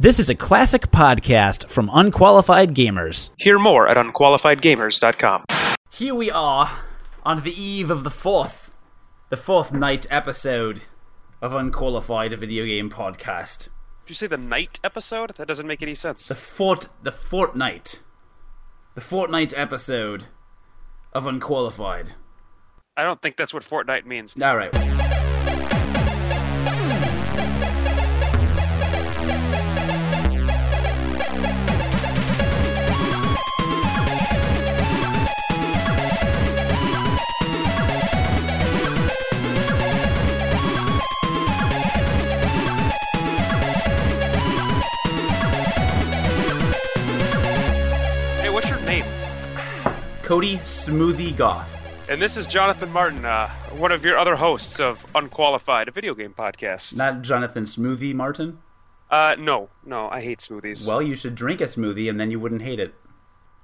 This is a classic podcast from Unqualified Gamers. Hear more at unqualifiedgamers.com. Here we are on the eve of the fourth, the fourth night episode of Unqualified Video Game Podcast. Did you say the night episode? That doesn't make any sense. The fort, the fortnight, the fortnight episode of Unqualified. I don't think that's what Fortnite means. All right. Cody Smoothie Goth. And this is Jonathan Martin, uh, one of your other hosts of Unqualified, a video game podcast. Not Jonathan Smoothie Martin. Uh, no, no, I hate smoothies. Well, you should drink a smoothie and then you wouldn't hate it.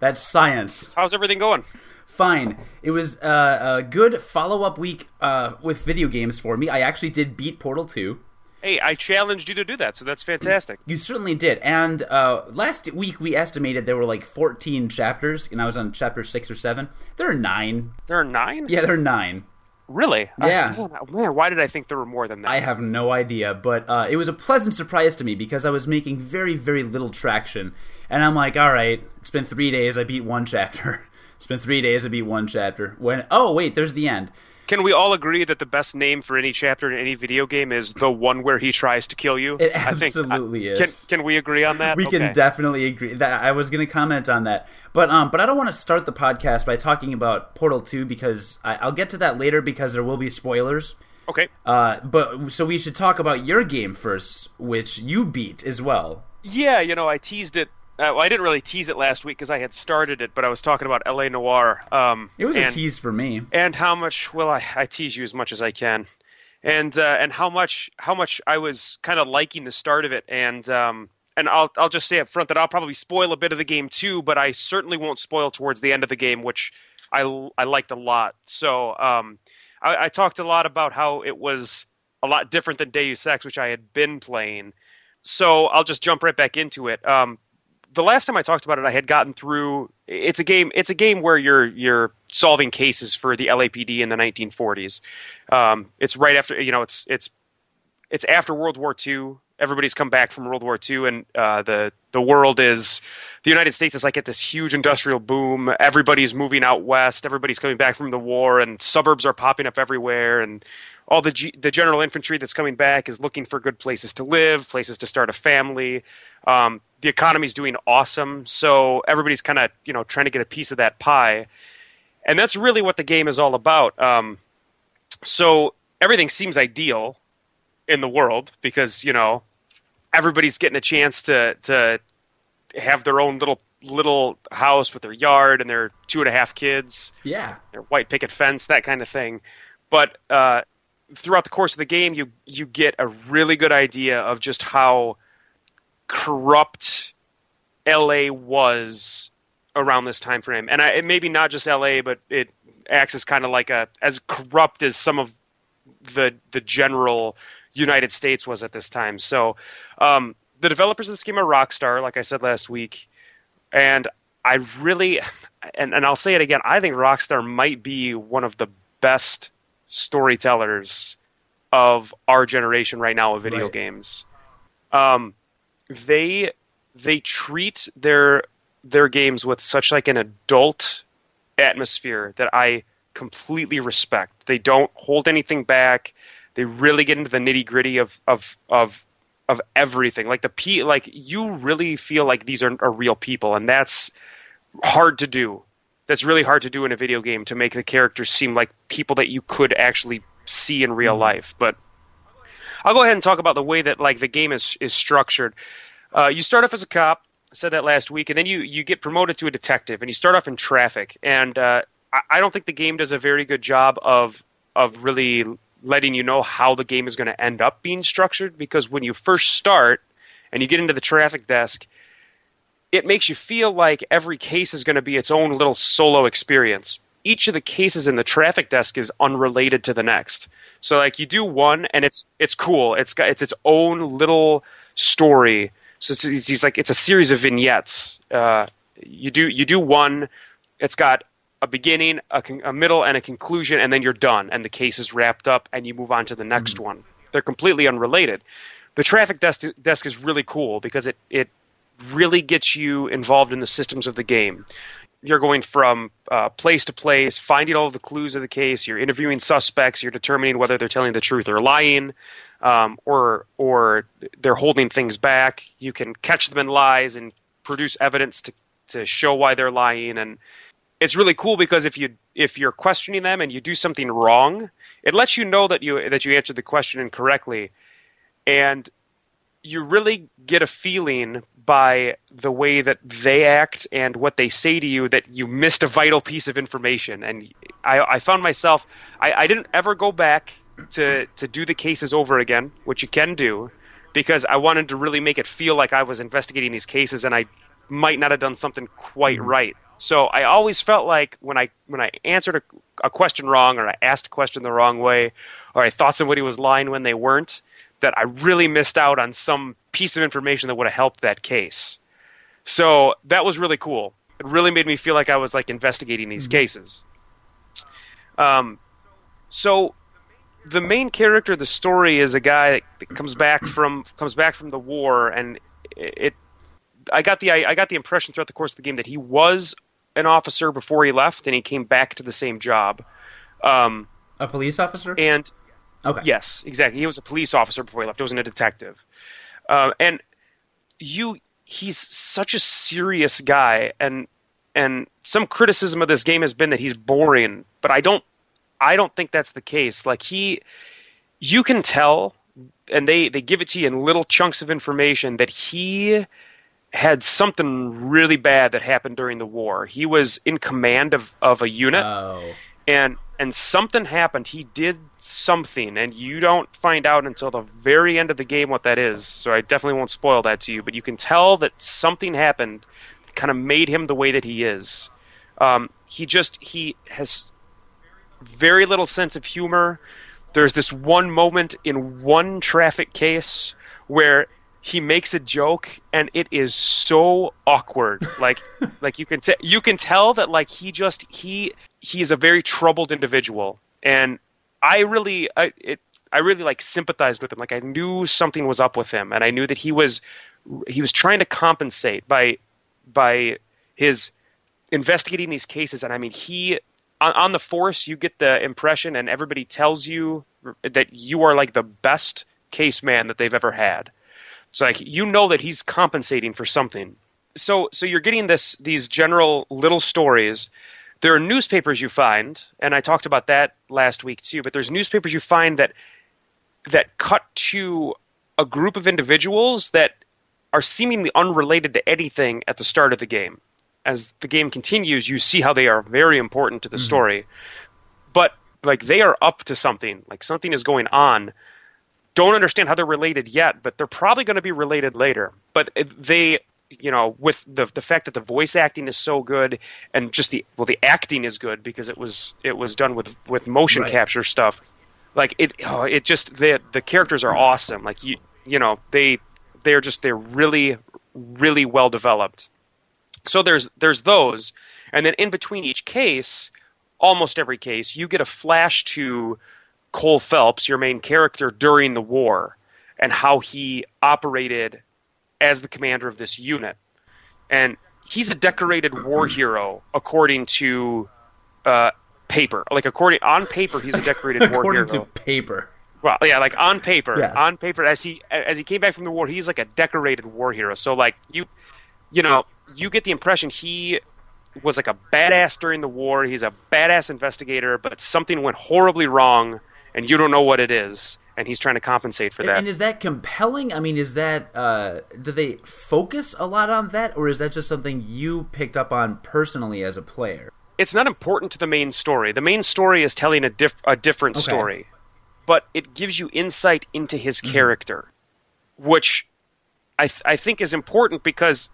That's science. How's everything going? Fine. It was uh, a good follow up week uh, with video games for me. I actually did beat Portal 2. Hey, I challenged you to do that, so that's fantastic. You certainly did. And uh, last week we estimated there were like 14 chapters, and I was on chapter 6 or 7. There are 9. There are nine? Yeah, there are 9. Really? Yeah. Man, man, why did I think there were more than that? I have no idea, but uh, it was a pleasant surprise to me because I was making very, very little traction. And I'm like, all right, it's been three days, I beat one chapter. It's been three days, I beat one chapter. When oh wait, there's the end. Can we all agree that the best name for any chapter in any video game is the one where he tries to kill you? It I think- absolutely I- is. Can, can we agree on that? We Okay. can definitely agree that I was going to comment on that, but um, but I don't want to start the podcast by talking about Portal Two because I, I'll get to that later because there will be spoilers. Okay. Uh, but so we should talk about your game first, which you beat as well. Yeah, you know, I teased it. Uh, well, I didn't really tease it last week because I had started it, but I was talking about L.A. Noire. Um, It was and, a tease for me. And how much? Well, I, I tease you as much as I can, and uh, and how much how much I was kind of liking the start of it, and um, and I'll I'll just say up front that I'll probably spoil a bit of the game too, but I certainly won't spoil towards the end of the game, which I I liked a lot. So um, I, I talked a lot about how it was a lot different than Deus Ex, which I had been playing. So I'll just jump right back into it. Um, the last time I talked about it, I had gotten through. It's a game. It's a game where you're you're solving cases for the LAPD in the 1940s. Um, it's right after you know. It's it's it's after World War II. Everybody's come back from World War II, and uh, the the world is the United States is like at this huge industrial boom. Everybody's moving out west. Everybody's coming back from the war, and suburbs are popping up everywhere. And all the G- the general infantry that's coming back is looking for good places to live, places to start a family. Um, the economy's doing awesome, so everybody's kind of you know trying to get a piece of that pie, and that's really what the game is all about. Um, so everything seems ideal in the world because you know everybody's getting a chance to to have their own little little house with their yard and their two and a half kids Yeah, their white picket fence, that kind of thing. But uh, throughout the course of the game, you you get a really good idea of just how corrupt L.A. was around this time frame, and I, maybe not just L.A., but it acts as kind of like a as corrupt as some of the the general United States was at this time. So um, the developers of this game are Rockstar, like I said last week, and I really and, and I'll say it again, I think Rockstar might be one of the best storytellers of our generation right now of video Right. games. Um, they they treat their their games with such like an adult atmosphere that I completely respect. They don't hold anything back. They really get into the nitty gritty of of of of everything. Like the p like you really feel like these are, are real people, and that's hard to do. That's really hard to do in a video game to make the characters seem like people that you could actually see in real life. But I'll go ahead and talk about the way that like the game is is structured. Uh, you start off as a cop. I said that last week, and then you you get promoted to a detective, and you start off in traffic. And uh, I, I don't think the game does a very good job of of really letting you know how the game is going to end up being structured. Because when you first start and you get into the traffic desk, it makes you feel like every case is going to be its own little solo experience. Each of the cases in the traffic desk is unrelated to the next. So like you do one and it's it's cool. It's got it's its own little story So it's, it's, it's like it's a series of vignettes. Uh, you do you do one. It's got a beginning, a, con- a, middle, and a conclusion, and then you're done, and the case is wrapped up, and you move on to the next mm-hmm. one. They're completely unrelated. The traffic desk, desk is really cool because it it really gets you involved in the systems of the game. You're going from uh, place to place, finding all the clues of the case. You're interviewing suspects. You're determining whether they're telling the truth or lying, um, or or they're holding things back. You can catch them in lies and produce evidence to to show why they're lying and it's really cool because if you if you're questioning them and you do something wrong, it lets you know that you that you answered the question incorrectly, and you really get a feeling by the way that they act and what they say to you that you missed a vital piece of information. And I, I found myself I, I didn't ever go back to to do the cases over again, which you can do, because I wanted to really make it feel like I was investigating these cases and I might not have done something quite mm-hmm. right. So I always felt like when I when I answered a, a, question wrong or I asked a question the wrong way or I thought somebody was lying when they weren't, that I really missed out on some piece of information that would have helped that case. So that was really cool. It really made me feel like I was like investigating these mm-hmm. cases. Um, so the main character of the story is a guy that comes back from comes back from the war, and it. I got the I, I got the impression throughout the course of the game that he was an officer before he left, and he came back to the same job. Um, a police officer, and okay, yes, exactly. He was a police officer before he left. He wasn't a detective, uh, and you. He's such a serious guy, and and some criticism of this game has been that he's boring, but I don't. I don't think that's the case. Like he, you can tell, and they they give it to you in little chunks of information that he had something really bad that happened during the war. He was in command of, of a unit, oh. and and something happened. He did something, and you don't find out until the very end of the game what that is. So I definitely won't spoil that to you. But you can tell that something happened, kind of made him the way that he is. Um, he just he has very little sense of humor. There's this one moment in one traffic case where he makes a joke and it is so awkward like like you can t- you can tell that like he just he he's a very troubled individual and i really i it i really like sympathized with him like i knew something was up with him and i knew that he was he was trying to compensate by by his investigating these cases and i mean he on, on the force you get the impression and everybody tells you that you are like the best case man that they've ever had it's like you know that he's compensating for something. So so you're getting this these general little stories. There are newspapers you find, and I talked about that last week too, but there's newspapers you find that that cut to a group of individuals that are seemingly unrelated to anything at the start of the game. As the game continues, you see how they are very important to the mm-hmm. story. But like they are up to something, like something is going on don't understand how they're related yet, but they're probably going to be related later. But they, you know, with the the fact that the voice acting is so good and just the well, the acting is good because it was it was done with with motion right. capture stuff. Like it, oh, it just the the characters are awesome. Like you, you know, they they're just they're really really well developed. So there's there's those, and then in between each case, almost every case, you get a flash to Cole Phelps, your main character, during the war and how he operated as the commander of this unit. And he's a decorated war hero according to uh, paper. Like according on paper, he's a decorated war hero. According to paper. Well, yeah, like on paper, yes. on paper. As he as he came back from the war, he's like a decorated war hero. So like you, you know, you get the impression he was like a badass during the war. He's a badass investigator, but something went horribly wrong and you don't know what it is and he's trying to compensate for that. And is that compelling? I mean, is that uh, do they focus a lot on that, or is that just something you picked up on personally as a player? It's not important to the main story. The main story is telling a, diff- a different okay. story, but it gives you insight into his mm-hmm. character, which I th- I think is important because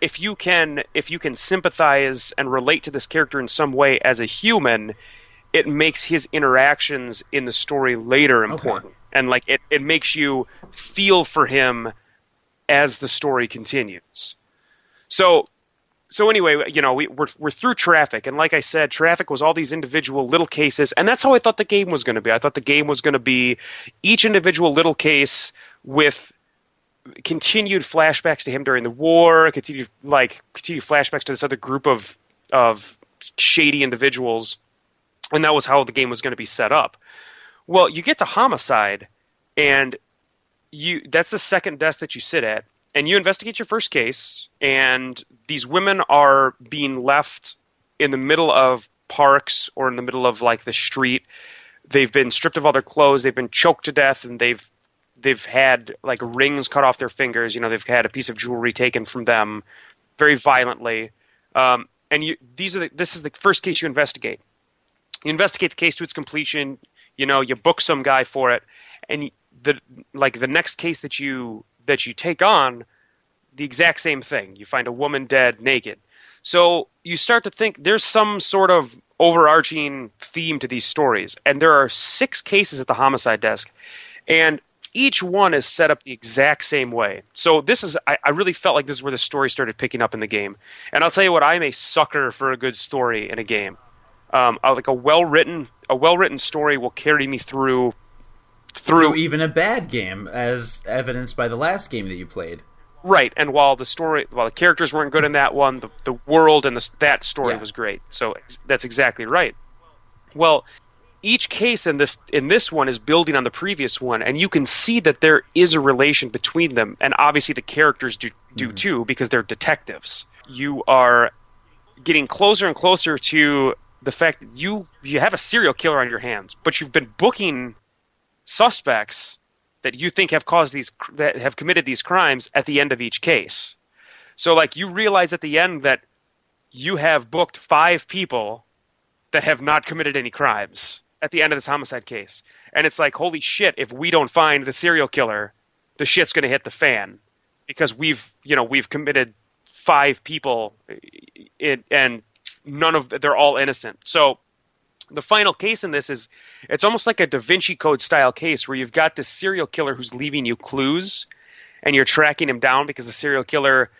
if you can if you can sympathize and relate to this character in some way as a human, it makes his interactions in the story later important. Okay. And like it, it makes you feel for him as the story continues. So so anyway, you know, we, we're we're through traffic, and like I said, traffic was all these individual little cases, and that's how I thought the game was going to be. I thought the game was going to be each individual little case with continued flashbacks to him during the war, continued like continued flashbacks to this other group of of shady individuals, and that was how the game was going to be set up. Well, you get to homicide, and you that's the second desk that you sit at, and you investigate your first case, and these women are being left in the middle of parks or in the middle of like the street. They've been stripped of all their clothes. They've been choked to death, and they've they've had like rings cut off their fingers. You know, they've had a piece of jewelry taken from them, very violently. Um, and you, these are the, this is the first case you investigate. You investigate the case to its completion. You know, you book some guy for it, and the like the next case that you that you take on, the exact same thing. You find a woman dead, naked. So you start to think there's some sort of overarching theme to these stories, and there are six cases at the homicide desk, and each one is set up the exact same way. So this is I, I, really felt like this is where the story started picking up in the game. And I'll tell you what, I'm a sucker for a good story in a game. Um, like a well written a well written story will carry me through through even a bad game, as evidenced by the last game that you played. Right, and while the story, while the characters weren't good in that one, the, the world and the, that story yeah. was great. So that's exactly right. Well, each case in this in this one is building on the previous one, and you can see that there is a relation between them, and obviously the characters do do mm-hmm. too because they're detectives. You are getting closer and closer to the fact that you you have a serial killer on your hands, but you've been booking suspects that you think have caused these that have committed these crimes at the end of each case. So like you realize at the end that you have booked 5 people that have not committed any crimes at the end of this homicide case. And it's like holy shit if we don't find the serial killer, the shit's going to hit the fan because we've, you know, we've committed 5 people eh, eh, and none of they're all innocent. So the final case in this is it's almost like a Da Vinci Code style case where you've got this serial killer who's leaving you clues and you're tracking him down because the serial killer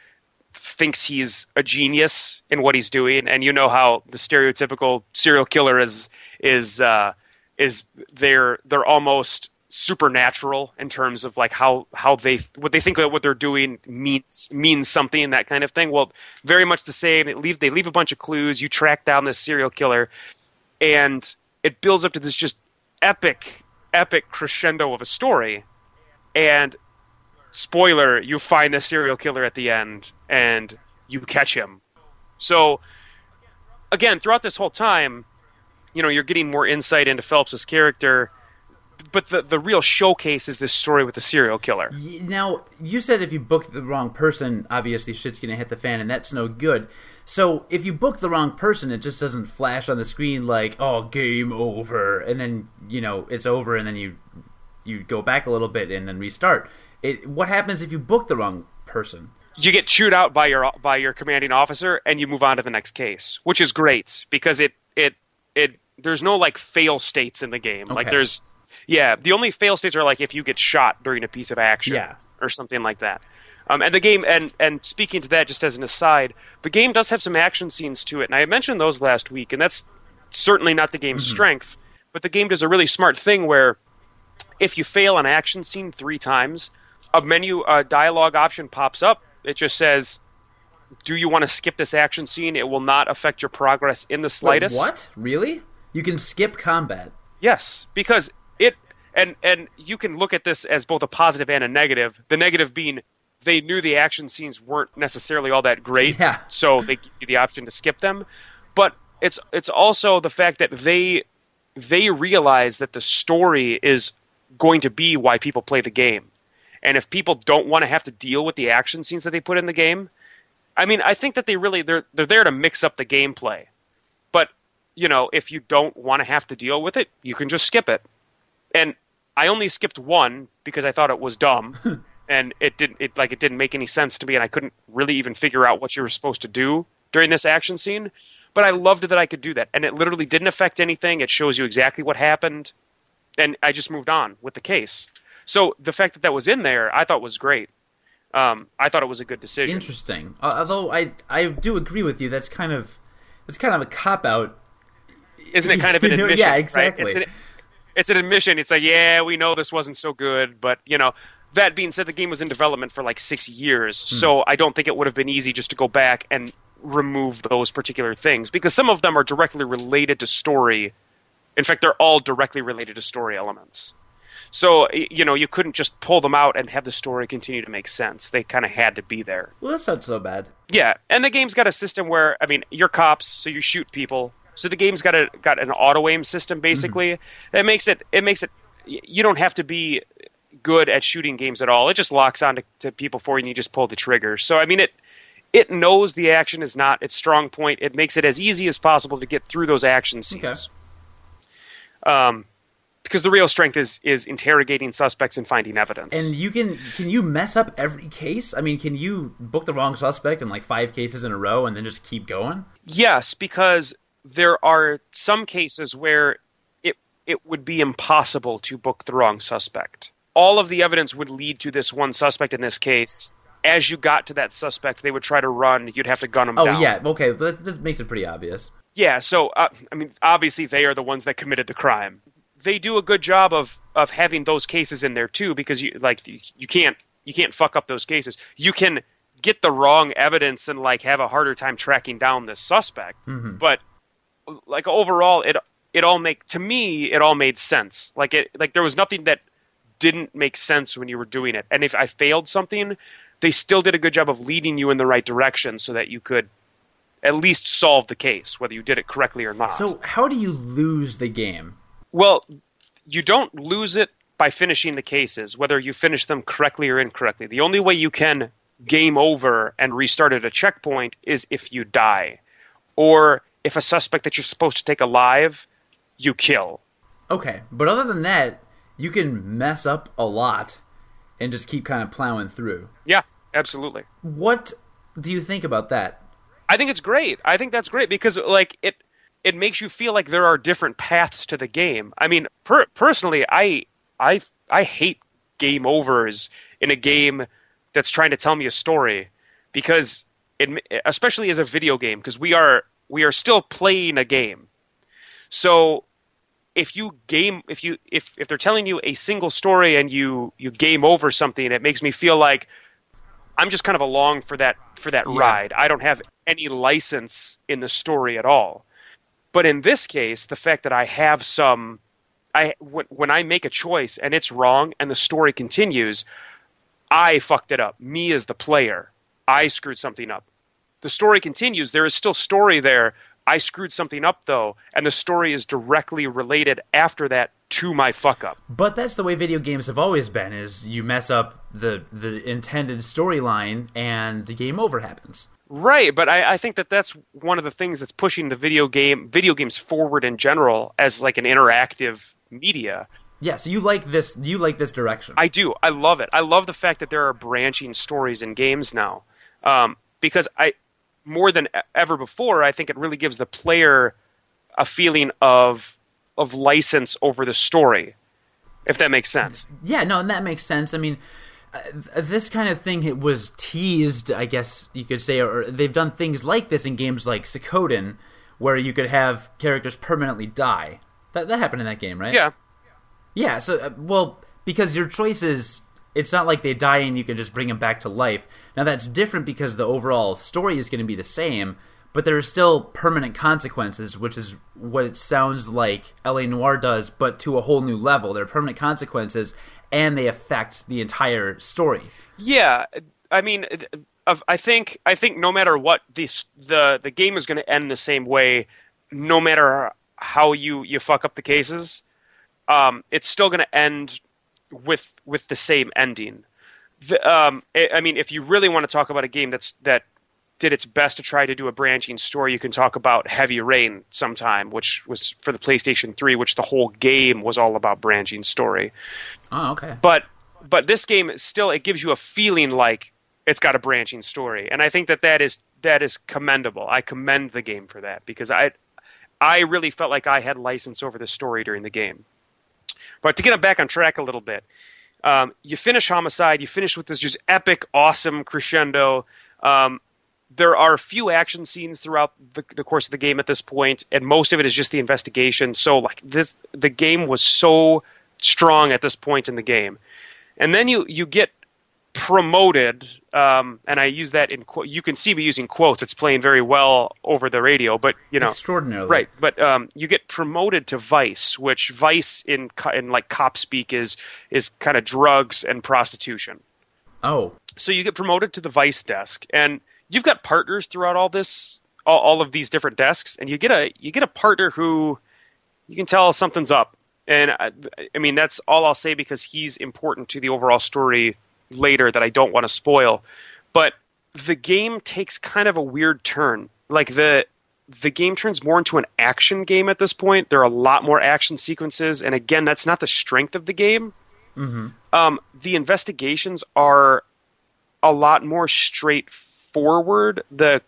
thinks he's a genius in what he's doing and you know how the stereotypical serial killer is is uh, is they're they're almost supernatural in terms of like how how they what they think that what they're doing means means something that kind of thing. Well very much the same. They leave they leave a bunch of clues. You track down this serial killer. And it builds up to this just epic, epic crescendo of a story. And spoiler, you find the serial killer at the end and you catch him. So again, throughout this whole time, you know, you're getting more insight into Phelps's character but the the real showcase is this story with the serial killer. Now, you said if you book the wrong person, obviously shit's gonna hit the fan, and that's no good. So if you book the wrong person, it just doesn't flash on the screen like "oh, game over," and then you know it's over, and then you you go back a little bit and then restart. It what happens if you book the wrong person? You get chewed out by your by your commanding officer, and you move on to the next case, which is great because it it it there's no like fail states in the game. Okay. Like there's yeah, the only fail states are like if you get shot during a piece of action, yeah. or something like that. Um, and the game, and and speaking to that, just as an aside, the game does have some action scenes to it, and I mentioned those last week, and that's certainly not the game's mm-hmm. strength. But the game does a really smart thing where, if you fail an action scene three times, a menu a dialogue option pops up. It just says, "Do you want to skip this action scene? It will not affect your progress in the slightest." Wait, what? Really? You can skip combat? Yes, because and and you can look at this as both a positive and a negative. The negative being they knew the action scenes weren't necessarily all that great, yeah. so they give you the option to skip them. But it's it's also the fact that they they realize that the story is going to be why people play the game. And if people don't want to have to deal with the action scenes that they put in the game, I mean, I think that they really they're they're there to mix up the gameplay. But, you know, if you don't want to have to deal with it, you can just skip it and I only skipped one because I thought it was dumb, and it didn't it like it didn't make any sense to me, and I couldn't really even figure out what you were supposed to do during this action scene. But I loved that I could do that, and it literally didn't affect anything. It shows you exactly what happened, and I just moved on with the case. So the fact that that was in there, I thought was great. Um, I thought it was a good decision. Interesting. Uh, although I I do agree with you. That's kind of that's kind of a cop out. Isn't it kind of an admission? yeah, right? exactly. An, it's an admission. It's like, yeah, we know this wasn't so good, but you know. That being said, the game was in development for like six years, Hmm. so I don't think it would have been easy just to go back and remove those particular things because some of them are directly related to story. In fact, they're all directly related to story elements. So you know, you couldn't just pull them out and have the story continue to make sense. They kind of had to be there. Well, that's not so bad. Yeah, and the game's got a system where I mean, you're cops, so you shoot people. So the game's got a got an auto aim system basically. It makes it it makes it you don't have to be good at shooting games at all. It just locks on to, to people for you and you just pull the trigger. So I mean it it knows the action is not its strong point. It makes it as easy as possible to get through those action scenes. Um because the real strength is is interrogating suspects and finding evidence. And you can can you mess up every case? I mean, can you book the wrong suspect in like five cases in a row and then just keep going? Yes, because there are some cases where it it would be impossible to book the wrong suspect. All of the evidence would lead to this one suspect in this case. As you got to that suspect, they would try to run. You'd have to gun them Oh down. Oh yeah, okay, that, that makes it pretty obvious. Yeah, so uh, I mean, obviously they are the ones that committed the crime. They do a good job of of having those cases in there too, because you like you, you can't you can't fuck up those cases. You can get the wrong evidence and like have a harder time tracking down this suspect. But like overall, it it all make to me it all made sense. Like it like there was nothing that didn't make sense when you were doing it. And if I failed something, they still did a good job of leading you in the right direction so that you could at least solve the case, whether you did it correctly or not. So how do you lose the game? well, you don't lose it by finishing the cases, whether you finish them correctly or incorrectly. The only way you can game over and restart at a checkpoint is if you die, or if a suspect that you're supposed to take alive, you kill. Okay, but other than that, you can mess up a lot and just keep kind of plowing through. Yeah, absolutely. What do you think about that? I think it's great. I think that's great because like it it makes you feel like there are different paths to the game. I mean, per- personally, I I I hate game overs in a game that's trying to tell me a story because it especially as a video game because we are we are still playing a game. So if you game if you if if they're telling you a single story and you you game over something, it makes me feel like I'm just kind of along for that for that Yeah. ride. I don't have any license in the story at all. But in this case, the fact that I have some, I when, when I make a choice and it's wrong and the story continues, I fucked it up. Me as the player, I screwed something up. The story continues. There is still story there. I screwed something up though, and the story is directly related after that to my fuck up. But that's the way video games have always been: is you mess up the the intended storyline and game over happens. Right, but I, I think that that's one of the things that's pushing the video game video games forward in general as like an interactive media. Yeah, so you like this? You like this direction? I do. I love it. I love the fact that there are branching stories in games now, um, because I more than ever before, I think it really gives the player a feeling of of license over the story, if that makes sense. Yeah, no, and that makes sense. I mean, uh, this kind of thing it was teased, I guess you could say, or they've done things like this in games like Suikoden, where you could have characters permanently die. That that happened in that game, right? Yeah, Yeah. So, uh, well, because your choices, it's not like they die and you can just bring them back to life. Now that's different because the overall story is going to be the same, but there are still permanent consequences, which is what it sounds like LA Noire does, but to a whole new level. There are permanent consequences, and they affect the entire story. yeah. I mean, I think I think no matter what, the the game is going to end the same way, no matter how you you fuck up the cases. Um, it's still going to end with with the same ending. The, um, I, I mean, if you really want to talk about a game that's that did its best to try to do a branching story, you can talk about Heavy Rain sometime, which was for the PlayStation 3, which the whole game was all about branching story. Oh, okay. But but this game still it gives you a feeling like it's got a branching story, and I think that that is that is commendable. I commend the game for that because I I really felt like I had license over the story during the game. But to get it back on track a little bit, Um, you finish Homicide. You finish with this just epic, awesome crescendo. Um, there are a few action scenes throughout the, the, course of the game at this point, and most of it is just the investigation. So, like this, the game was so strong at this point in the game, and then you you get promoted, um, and I use that in qu- you can see me using quotes. It's playing very well over the radio, but you know, extraordinarily right. But um, you get promoted to Vice, which Vice in in like cop speak is is kind of drugs and prostitution. Oh, so you get promoted to the Vice desk, and you've got partners throughout all this, all, all of these different desks, and you get a you get a partner who you can tell something's up. And I, I mean, that's all I'll say because he's important to the overall story later that I don't want to spoil. But the game takes kind of a weird turn. Like the the game turns more into an action game at this point. There are a lot more action sequences, and again, that's not the strength of the game. Mm-hmm. Um, the investigations are a lot more straightforward. The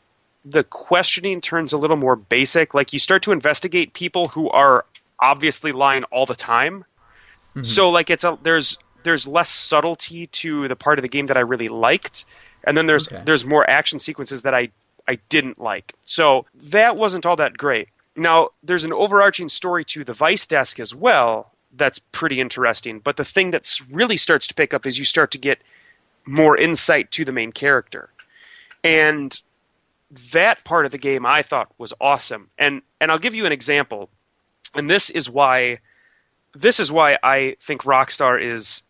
the questioning turns a little more basic. Like you start to investigate people who are obviously lying all the time. Mm-hmm. So like it's a there's there's less subtlety to the part of the game that I really liked, and then there's okay. there's more action sequences that I I didn't like. So that wasn't all that great. Now there's an overarching story to the Vice desk as well that's pretty interesting. But the thing that really starts to pick up is you start to get more insight to the main character, and that part of the game I thought was awesome. And and I'll give you an example, and this is why this is why I think Rockstar is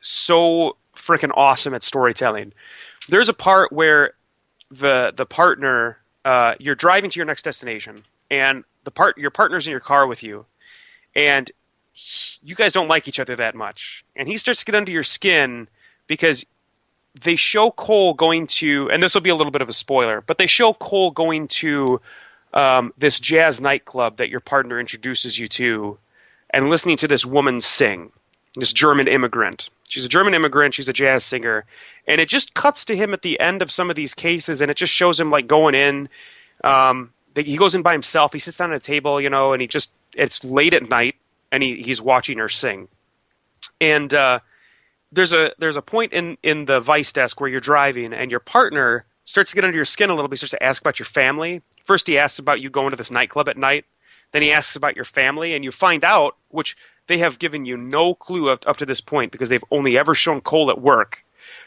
so freaking awesome at storytelling. There's a part where the the partner uh, you're driving to your next destination, and the part your partner's in your car with you, and he, you guys don't like each other that much, and he starts to get under your skin because they show Cole going to, and this will be a little bit of a spoiler, but they show Cole going to um, this jazz nightclub that your partner introduces you to, and listening to this woman sing, this German immigrant. She's a German immigrant. She's a jazz singer, and it just cuts to him at the end of some of these cases, and it just shows him like going in. Um, he goes in by himself. He sits down at a table, you know, and he just it's late at night, and he, he's watching her sing. And uh, there's a there's a point in in the vice desk where you're driving, and your partner starts to get under your skin a little bit. He starts to ask about your family. First, he asks about you going to this nightclub at night. Then he asks about your family, and you find out, which they have given you no clue up, up to this point because they've only ever shown Cole at work.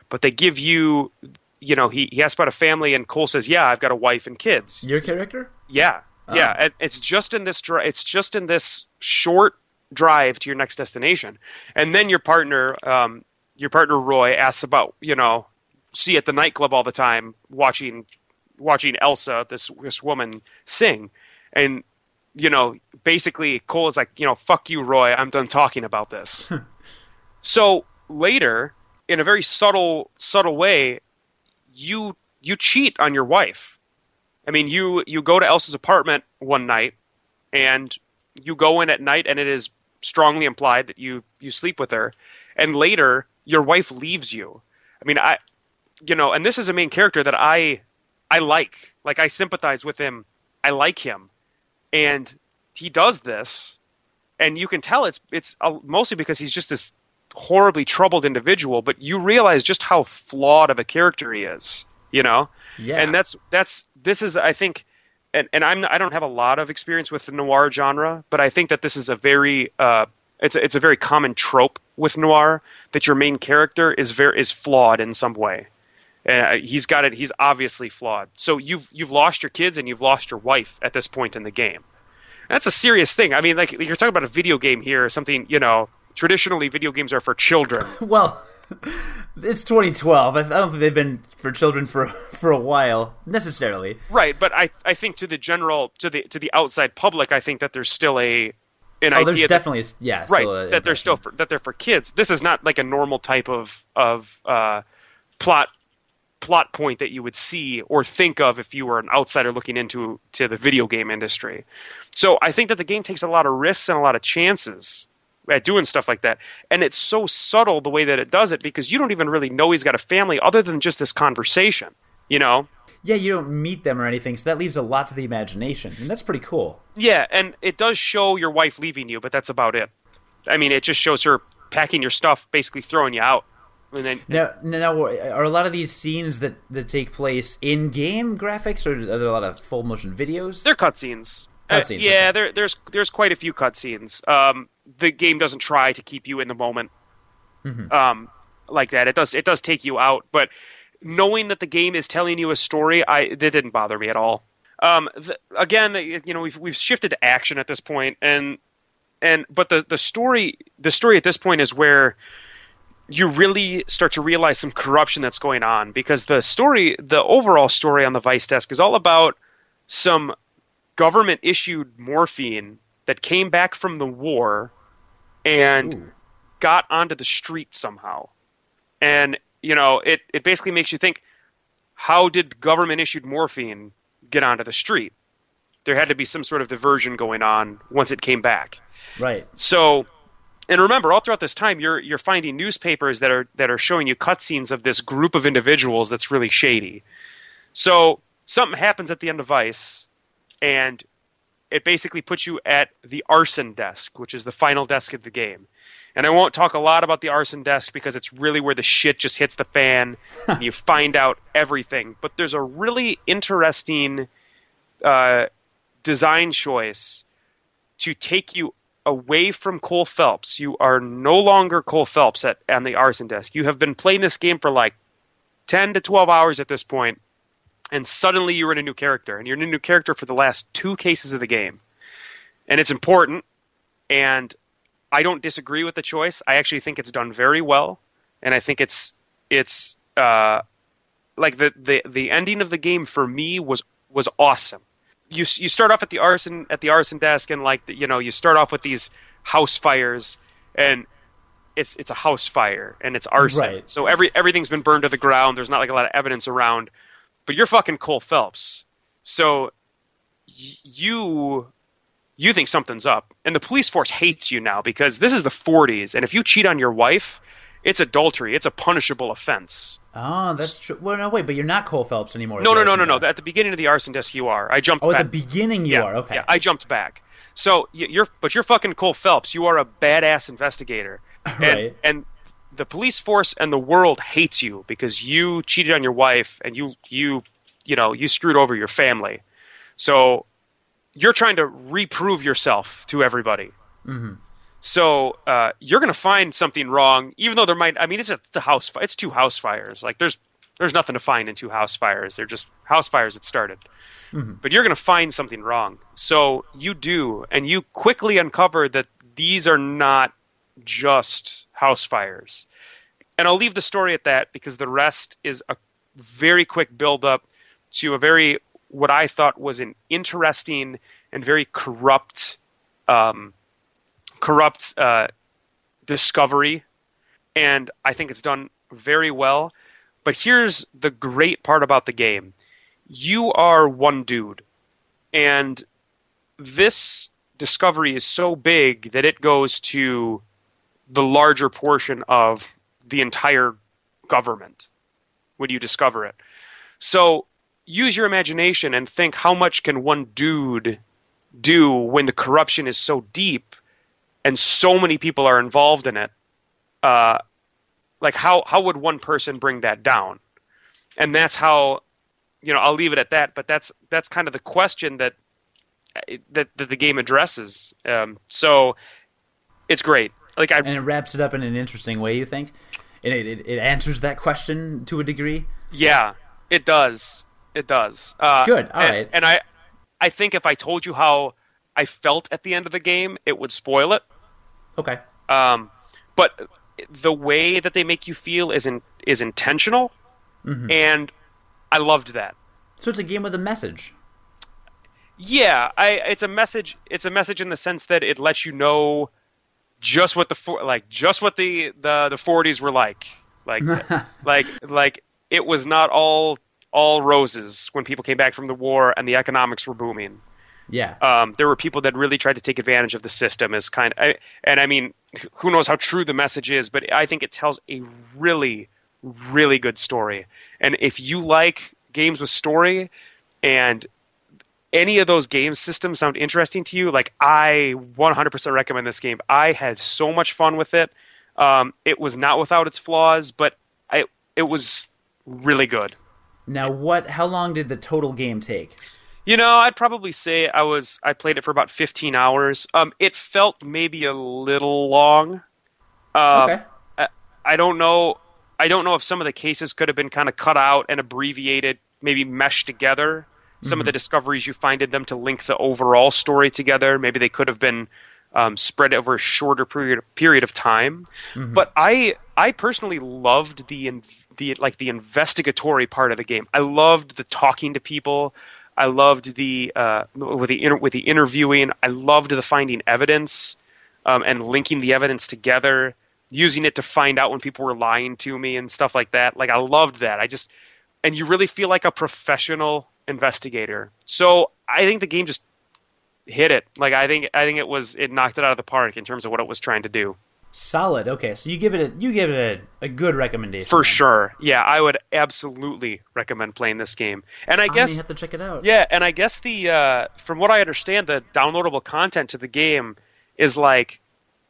But they give you, you know, he, he asks about a family, and Cole says, "Yeah, I've got a wife and kids." Your character? Yeah, oh. yeah. It's just in this. It's just in this short drive to your next destination, and then your partner, um, your partner Roy, asks about, you know, see at the nightclub all the time, watching, watching Elsa, this this woman sing, and you know, basically Cole is like, you know, fuck you, Roy. I'm done talking about this. so later, in a very subtle, subtle way, you you cheat on your wife. I mean, you you go to Elsa's apartment one night, and you go in at night, and it is strongly implied that you you sleep with her, and later your wife leaves you. I mean, I, you know, and this is a main character that I I like. Like I sympathize with him. I like him and he does this, and you can tell it's it's mostly because he's just this horribly troubled individual. But you realize just how flawed of a character he is, you know. Yeah. And that's that's this is I think, and and I'm I don't have a lot of experience with the noir genre, but I think that this is a very uh, it's a, it's a very common trope with noir that your main character is very is flawed in some way. Uh, he's got it. He's obviously flawed. So you've you've lost your kids and you've lost your wife at this point in the game. That's a serious thing. I mean, like you're talking about a video game here, something you know. Traditionally, video games are for children. well, it's 2012. I don't think they've been for children for for a while necessarily. Right, but I I think to the general to the to the outside public, I think that there's still a an oh, idea there's definitely that, yeah right that they're still for, that they're for kids. This is not like a normal type of of uh, plot plot point that you would see or think of if you were an outsider looking into to the video game industry. So I think that the game takes a lot of risks and a lot of chances at doing stuff like that. And it's so subtle the way that it does it because you don't even really know he's got a family other than just this conversation, you know? Yeah, you don't meet them or anything, so that leaves a lot to the imagination. And that's pretty cool. Yeah, and it does show your wife leaving you, but that's about it. I mean, it just shows her packing your stuff, basically throwing you out. And then Now, now, are a lot of these scenes that, that take place in game graphics, or are there a lot of full motion videos? they're cutscenes. Uh, yeah, okay. there, there's there's quite a few cutscenes. Um, the game doesn't try to keep you in the moment, Mm-hmm. um, like that. It does it does take you out, but knowing that the game is telling you a story, I that didn't bother me at all. Um, the, again, you know, we've we've shifted to action at this point, and and but the the story the story at this point is where you really start to realize some corruption that's going on because the story the overall story on the vice desk is all about some government issued morphine that came back from the war and Ooh. got onto the street somehow and you know it, it basically makes you think how did government issued morphine get onto the street there had to be some sort of diversion going on once it came back Right. so, and remember, all throughout this time, you're you're finding newspapers that are that are showing you cutscenes of this group of individuals that's really shady. So something happens at the end of Vice, and it basically puts you at the arson desk, which is the final desk of the game. And I won't talk a lot about the arson desk because it's really where the shit just hits the fan. and you find out everything. But there's a really interesting uh, design choice to take you away from Cole Phelps. You are no longer Cole Phelps at on the arson desk. You have been playing this game for like ten to twelve hours at this point, and suddenly you're in a new character, and you're in a new character for the last two cases of the game, and it's important. And I don't disagree with the choice. I actually think it's done very well, and I think it's it's uh, like the, the the ending of the game for me was was awesome you you start off at the arson at the arson desk and like you know you start off with these house fires and it's it's a house fire and it's arson. Right. so every everything's been burned to the ground. There's not like a lot of evidence around but you're fucking Cole Phelps. So y- you you think something's up and the police force hates you now because this is the 40s and if you cheat on your wife it's adultery it's a punishable offense Oh, that's true. Well, no, wait, but you're not Cole Phelps anymore. no no no no no at the beginning of the arson desk you are i jumped Oh, at back the beginning you yeah, are. Okay. Yeah, I jumped back. So you're, but you're fucking Cole Phelps. You are a badass investigator, Right. and the police force and the world hates you because you cheated on your wife and you, you, you know, you screwed over your family. So you're trying to reprove yourself to everybody. Mm-hmm. So uh, you're going to find something wrong, even though there might. I mean, it's a, it's a house. It's two house fires. Like there's there's nothing to find in two house fires. They're just house fires that started but you're going to find something wrong. So you do, and you quickly uncover that these are not just house fires. And I'll leave the story at that because the rest is a very quick build up to a very, what I thought was an interesting and very corrupt, um, corrupt uh, discovery. And I think it's done very well. But here's the great part about the game you are one dude. And this discovery is so big that it goes to the larger portion of the entire government when you discover it. So use your imagination and think how much can one dude do when the corruption is so deep and so many people are involved in it. Uh, like how how would one person bring that down? And that's how you know I'll leave it at that. But that's that's kind of the question that that, that the game addresses. Um, so it's great. Like I and it wraps it up in an interesting way. You think? And it, it, it answers that question to a degree. Yeah, it does. It does. Uh, Good, all and, right. And I, I think if I told you how I felt at the end of the game, it would spoil it. Okay. Um, but the way that they make you feel is in, is intentional, Mm-hmm. and I loved that. So it's a game with a message. Yeah, I it's a message. It's a message in the sense that it lets you know just what the like just what the the the 40s were like. Like like like it was not all all roses when people came back from the war and the economics were booming. Yeah. Um, there were people that really tried to take advantage of the system as kind I, and I mean who knows how true the message is, but I think it tells a really really good story. And if you like games with story and any of those game systems sound interesting to you, like I 100% recommend this game. I had so much fun with it. Um, it was not without its flaws, but I, it was really good. Now, what? How long did the total game take? You know, I'd probably say I was I played it for about 15 hours. Um, it felt maybe a little long. Uh, okay. I, I don't know. I don't know if some of the cases could have been kind of cut out and abbreviated, maybe meshed together. Some of the discoveries you find in them to link the overall story together. Maybe they could have been um, spread over a shorter period period of time. But I I personally loved the the like the investigatory part of the game. I loved the talking to people. I loved the uh, with the inter- with the interviewing. I loved the finding evidence um, and linking the evidence together, using it to find out when people were lying to me and stuff like that. Like I loved that. I just and you really feel like a professional investigator. So I think the game just hit it. Like I think I think it was it knocked it out of the park in terms of what it was trying to do. Solid. Okay, so you give it a you give it a, a good recommendation. For sure. Yeah, I would absolutely recommend playing this game. And I I guess may have to check it out. Yeah, and I guess the uh, from what I understand, the downloadable content to the game is like,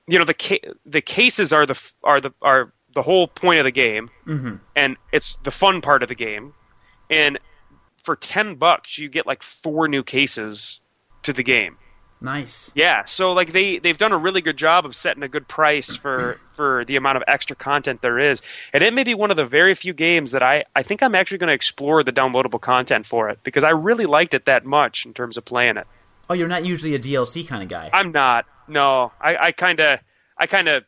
you know, the ca- the cases are the f- are the are the whole point of the game, mm-hmm. and it's the fun part of the game. And for ten bucks, you get like four new cases to the game. Nice. Yeah, so like they they've done a really good job of setting a good price for for the amount of extra content there is, and it may be one of the very few games that I I think I'm actually going to explore the downloadable content for it because I really liked it that much in terms of playing it. Oh, you're not usually a DLC kind of guy. I'm not. No, I I kind of I kind of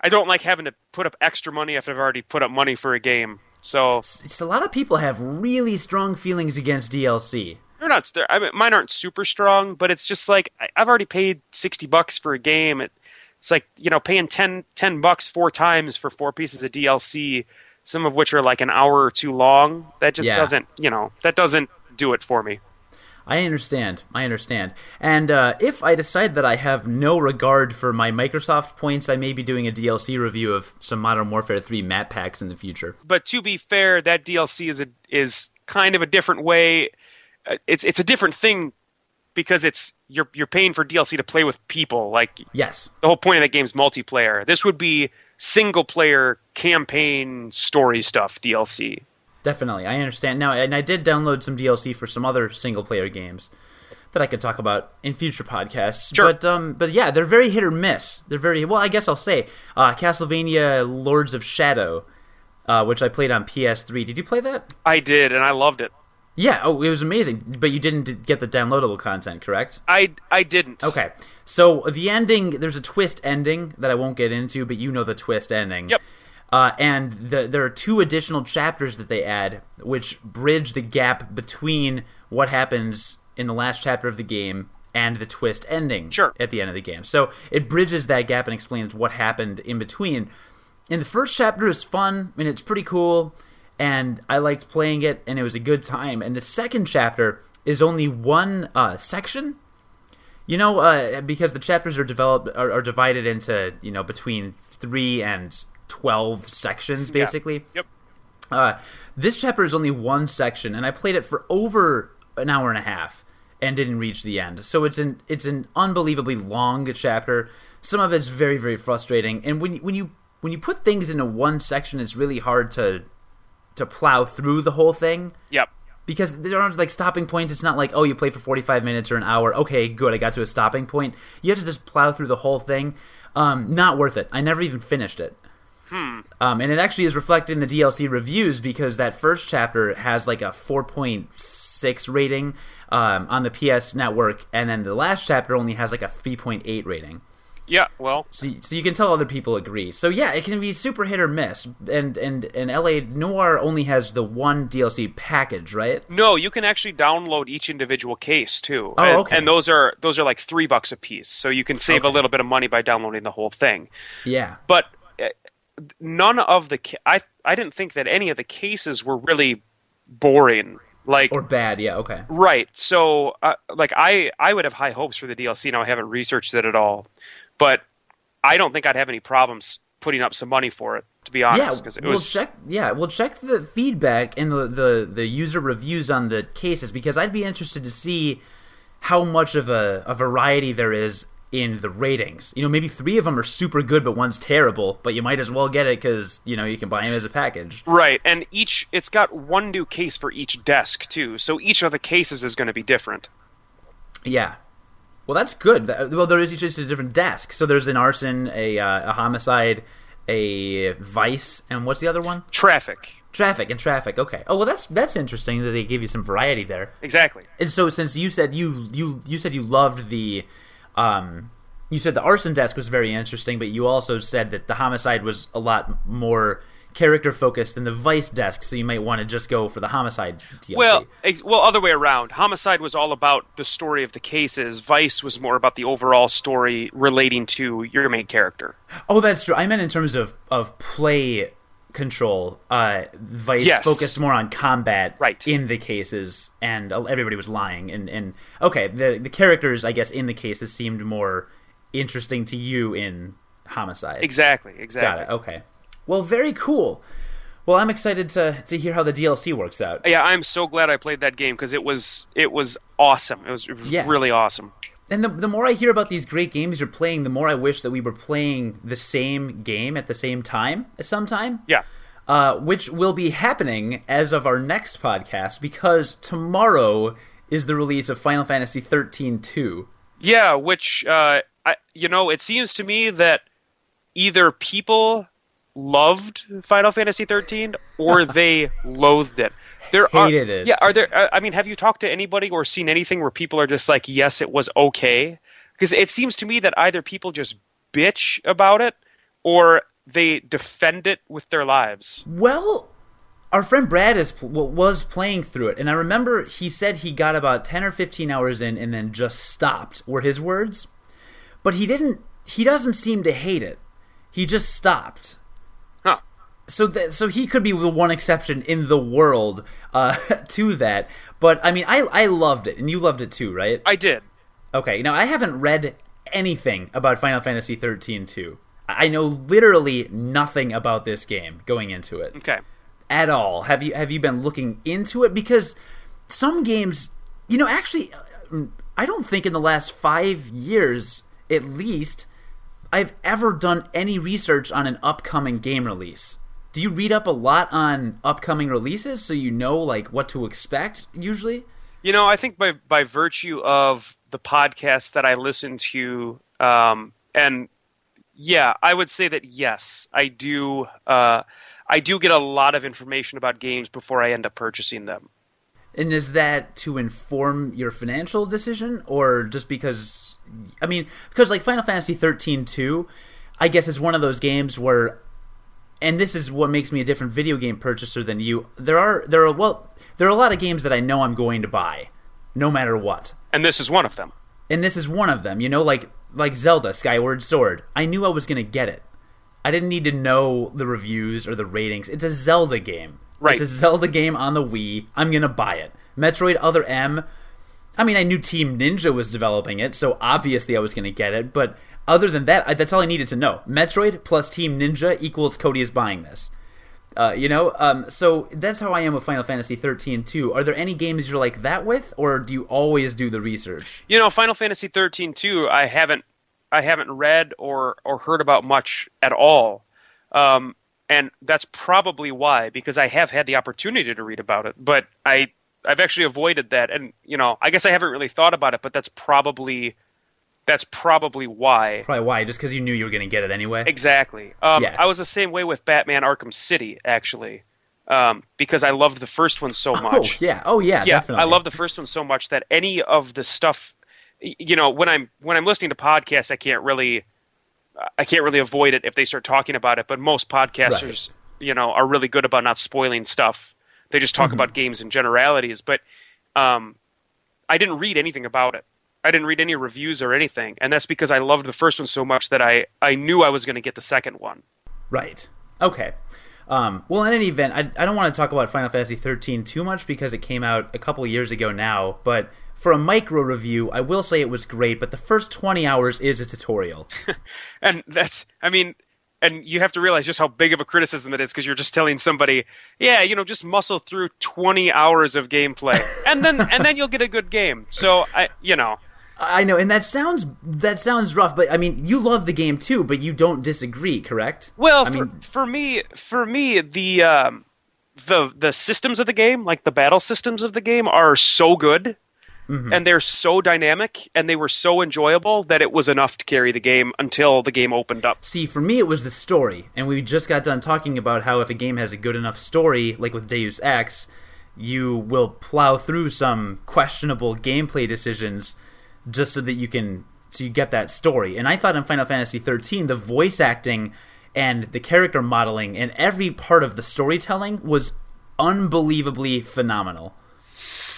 I don't like having to put up extra money after I've already put up money for a game. So It's, a lot of people have really strong feelings against DLC. They're not. They're, I mean, mine aren't super strong, but it's just like I, I've already paid sixty bucks for a game. It, it's like you know paying 10, 10 bucks four times for four pieces of DLC, some of which are like an hour or two long. That just Yeah. doesn't you know that doesn't do it for me. I understand. I understand. And uh, if I decide that I have no regard for my Microsoft points, I may be doing a DLC review of some Modern Warfare 3 map packs in the future. But to be fair, that DLC is a, is kind of a different way. Uh, It's it's a different thing because it's you're you're paying for DLC to play with people. Like Yes. the whole point of that game is multiplayer. This would be single player campaign story stuff DLC. Definitely, I understand now, and I did download some DLC for some other single player games that I could talk about in future podcasts. Sure. But um, but yeah, they're very hit or miss. They're very well. I guess I'll say uh, Castlevania: Lords of Shadow, uh, which I played on PS3. Did you play that? I did, and I loved it. Yeah. Oh, it was amazing. But you didn't get the downloadable content, correct? I I didn't. Okay. So the ending, there's a twist ending that I won't get into, but you know the twist ending. Yep. Uh, and the, there are two additional chapters that they add, which bridge the gap between what happens in the last chapter of the game and the twist ending Sure. at the end of the game. So it bridges that gap and explains what happened in between. And the first chapter is fun and it's pretty cool, and I liked playing it, and it was a good time. And the second chapter is only one uh, section. You know, uh, because the chapters are developed are, are divided into you know between three and twelve sections, Yeah. basically. Yep. Uh, this chapter is only one section, and I played it for over an hour and a half and didn't reach the end. So it's an it's an unbelievably long chapter. Some of it's very very frustrating, and when when you when you put things into one section, it's really hard to to plow through the whole thing Yep. because there aren't like stopping points. It's not like oh, you play for forty five minutes or an hour. Okay, good, I got to a stopping point. You have to just plow through the whole thing. Um, not worth it. I never even finished it. Um, and it actually is reflected in the DLC reviews because that first chapter has like a 4.6 rating um, on the PS Network, and then the last chapter only has like a 3.8 rating. Yeah. Well. So, so you can tell other people agree. So yeah, it can be super hit or miss. And and and LA Noire only has the one DLC package, right? No, you can actually download each individual case too. Oh, okay. And those are those are like three bucks a piece, so you can save a little bit of money by downloading the whole thing. Yeah. But uh, none of the I I didn't think that any of the cases were really boring. Like Or bad, yeah, okay. Right. So, uh, like, I I would have high hopes for the DLC. Now I haven't researched it at all, but I don't think I'd have any problems putting up some money for it. To be Yeah, honest, because it we'll check. Yeah, we'll check the feedback and the, the the user reviews on the cases because I'd be interested to see how much of a, a variety there is in the ratings. You know, maybe three of them are super good, but one's terrible. But you might as well get it because you know you can buy them as a package. Right, and each it's got one new case for each desk too, so each of the cases is going to be different. Yeah. Well, that's good. Well, there is each just a different desk. So there's an arson, a, uh, a homicide, a vice, and what's the other one? Traffic. Traffic and traffic. Okay. Oh well, that's that's interesting that they give you some variety there. Exactly. And so since you said you you you said you loved the, um, you said the arson desk was very interesting, but you also said that the homicide was a lot more character focused than the Vice desk, so you might want to just go for the Homicide DLC. Well, ex- well, other way around. Homicide was all about the story of the cases. Vice was more about the overall story relating to your main character. Oh, that's true. I meant in terms of of play control. Uh, Vice Yes. focused more on combat Right. in the cases, and everybody was lying. And, and okay, the the characters, I guess, in the cases seemed more interesting to you in Homicide. Exactly. Got Exactly. it. Okay. Well, very cool. Well, I'm excited to to hear how the DLC works out. Yeah, I'm so glad I played that game because it was it was awesome. It was Yeah. really awesome. And the, the more I hear about these great games you're playing, the more I wish that we were playing the same game at the same time at some time. Yeah. Uh, which will be happening as of our next podcast because tomorrow is the release of Final Fantasy 13 2. Yeah, which uh, I, you know, it seems to me that either people loved Final Fantasy 13 or they loathed it. There Hated are, it. Yeah, are there? uh, I mean, have you talked to anybody or seen anything where people are just like, "Yes, it was okay"? Because it seems to me that either people just bitch about it or they defend it with their lives. Well, our friend Brad is was playing through it, and I remember he said he got about 10 or 15 hours in and then just stopped, were his words. But he didn't, he doesn't seem to hate it. He just stopped. So th- so he could be the one exception in the world uh, to that. But I mean, I I loved it, and you loved it too, right? I did. Okay, now I haven't read anything about Final Fantasy 13 2. I know literally nothing about this game going into it Okay. at all. Have you have you been looking into it? Because some games, you know, actually, uh, I don't think in the last five years, at least, I've ever done any research on an upcoming game release. Do you read up a lot on upcoming releases so you know like what to expect usually? You know, I think by by virtue of the podcasts that I listen to, um, and yeah, I would say that yes, I do. Uh, I do get a lot of information about games before I end up purchasing them. And is that to inform your financial decision or just because I mean, because like Final Fantasy 13 2, I guess is one of those games where and this is what makes me a different video game purchaser than you. There are there are well, there are a lot of games that I know I'm going to buy no matter what. And this is one of them. And this is one of them, you know, like like Zelda Skyward Sword. I knew I was going to get it. I didn't need to know the reviews or the ratings. It's a Zelda game. Right. It's a Zelda game on the Wii. I'm going to buy it. Metroid Other M. I mean, I knew Team Ninja was developing it, so obviously I was going to get it, but other than that, I, that's all I needed to know. Metroid plus Team Ninja equals Cody is buying this. Uh, you know, um, so that's how I am with Final Fantasy 13 2. Are there any games you're like that with, or do you always do the research? You know, Final Fantasy 13 2. I haven't I haven't read or or heard about much at all. Um, and that's probably why because I have had the opportunity to read about it, but I I've actually avoided that and you know, I guess I haven't really thought about it, but that's probably that's probably why. Probably why? Just because you knew you were going to get it anyway. Exactly. Um, Yeah. I was the same way with Batman Arkham City actually. Um, because I loved the first one so Oh much. yeah, oh yeah, yeah, definitely. I love the first one so much that any of the stuff, you know, when I'm when I'm listening to podcasts, I can't really, I can't really avoid it if they start talking about it. But most podcasters, you know, are really good about not spoiling stuff. They just Mm-hmm. talk about games in generalities. But um, I didn't read anything about it. I didn't read any reviews or anything, and that's because I loved the first one so much that I I knew I was going to get the second one. Right. Okay. Um, well, in any event, I, I don't want to talk about Final Fantasy 13 too much because it came out a couple years ago now. But for a micro review, I will say it was great. But the first 20 hours is a tutorial. and that's i mean and you have to realize just how big of a criticism that is because you're just telling somebody yeah you know just muscle through 20 hours of gameplay. And then and then you'll get a good game. So i you know. I know, and that sounds that sounds rough, but I mean, you love the game too, but you don't disagree, correct? Well, I for, mean, for me, for me, the um, the the systems of the game, like the battle systems of the game, are so good, Mm-hmm. and they're so dynamic, and they were so enjoyable that it was enough to carry the game until the game opened up. see, for me, it was the story, and we just got done talking about how if a game has a good enough story, like with Deus Ex, you will plow through some questionable gameplay decisions just so that you can so you get that story. And I thought in Final Fantasy 13, the voice acting and the character modeling and every part of the storytelling was unbelievably phenomenal.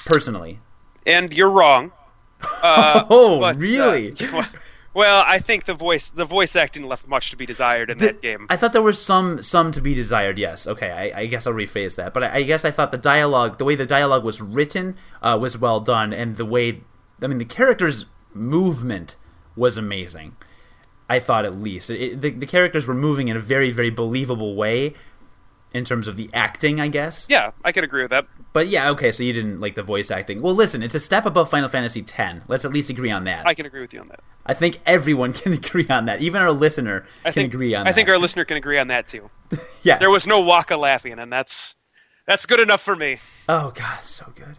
Personally. And you're wrong. Uh, oh, but, uh, really? well, I think the voice the voice acting left much to be desired in that game. I thought there was some some to be desired. Yes, okay. I, I guess I'll rephrase that. But I, I guess I thought the dialogue, the way the dialogue was written, uh, was well done, and the way, I mean, the characters' movement was amazing. I thought at least it, the the characters were moving in a very very believable way, in terms of the acting, I guess. yeah, I can agree with that. But yeah, okay. So you didn't like the voice acting. Well, listen, it's a step above Final Fantasy X. Let's at least agree on that. I can agree with you on that. I think everyone can agree on that. Even our listener I can think agree on I that. I think our listener can agree on that too. yeah. There was no Wakka laughing, and that's that's good enough for me. Oh god, so good.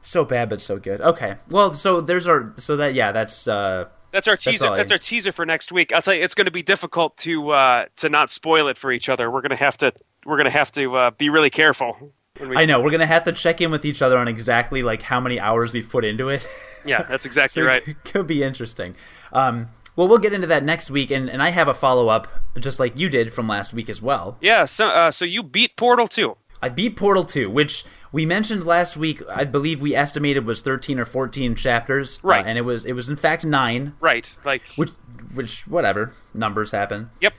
So bad but so good. Okay. Well, so there's our so that yeah, that's uh That's our teaser. I- That's, our teaser for next week. I'll tell you, it's going to be difficult to uh, to not spoil it for each other. We're going to have to we're going to have to uh, be really careful. we- I know, we're going to have to check in with each other on exactly like how many hours we've put into it. Yeah, that's exactly so right. it could be interesting. Um well, we'll get into that next week and and I have a follow-up just like you did from last week as well. Yeah. So uh, so you beat Portal 2. I beat Portal 2, which we mentioned last week, I believe we estimated was 13 or 14 chapters, uh, Right. and it was it was in fact 9, Right. Like. which which whatever, numbers happen. Yep.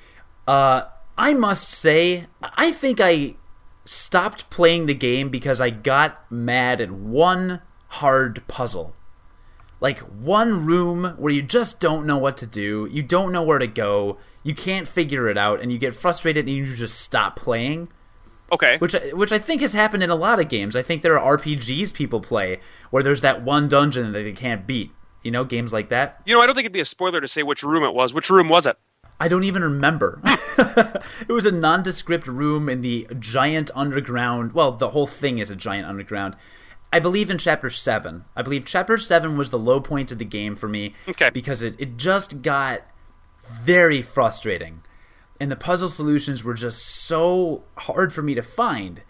Uh, I must say, I think I stopped playing the game because I got mad at one hard puzzle. Like one room where you just don't know what to do, you don't know where to go, you can't figure it out, and you get frustrated and you just stop playing. Okay. Which, which I think has happened in a lot of games. I think there are RPGs people play where there's that one dungeon that they can't beat. You know, games like that. You know, I don't think it'd be a spoiler to say which room it was. Which room was it? I don't even remember. it was a nondescript room in the giant underground. Well, the whole thing is a giant underground. I believe in chapter 7. I believe chapter 7 was the low point of the game for me. Okay. Because it, it just got very frustrating. And the puzzle solutions were just so hard for me to find.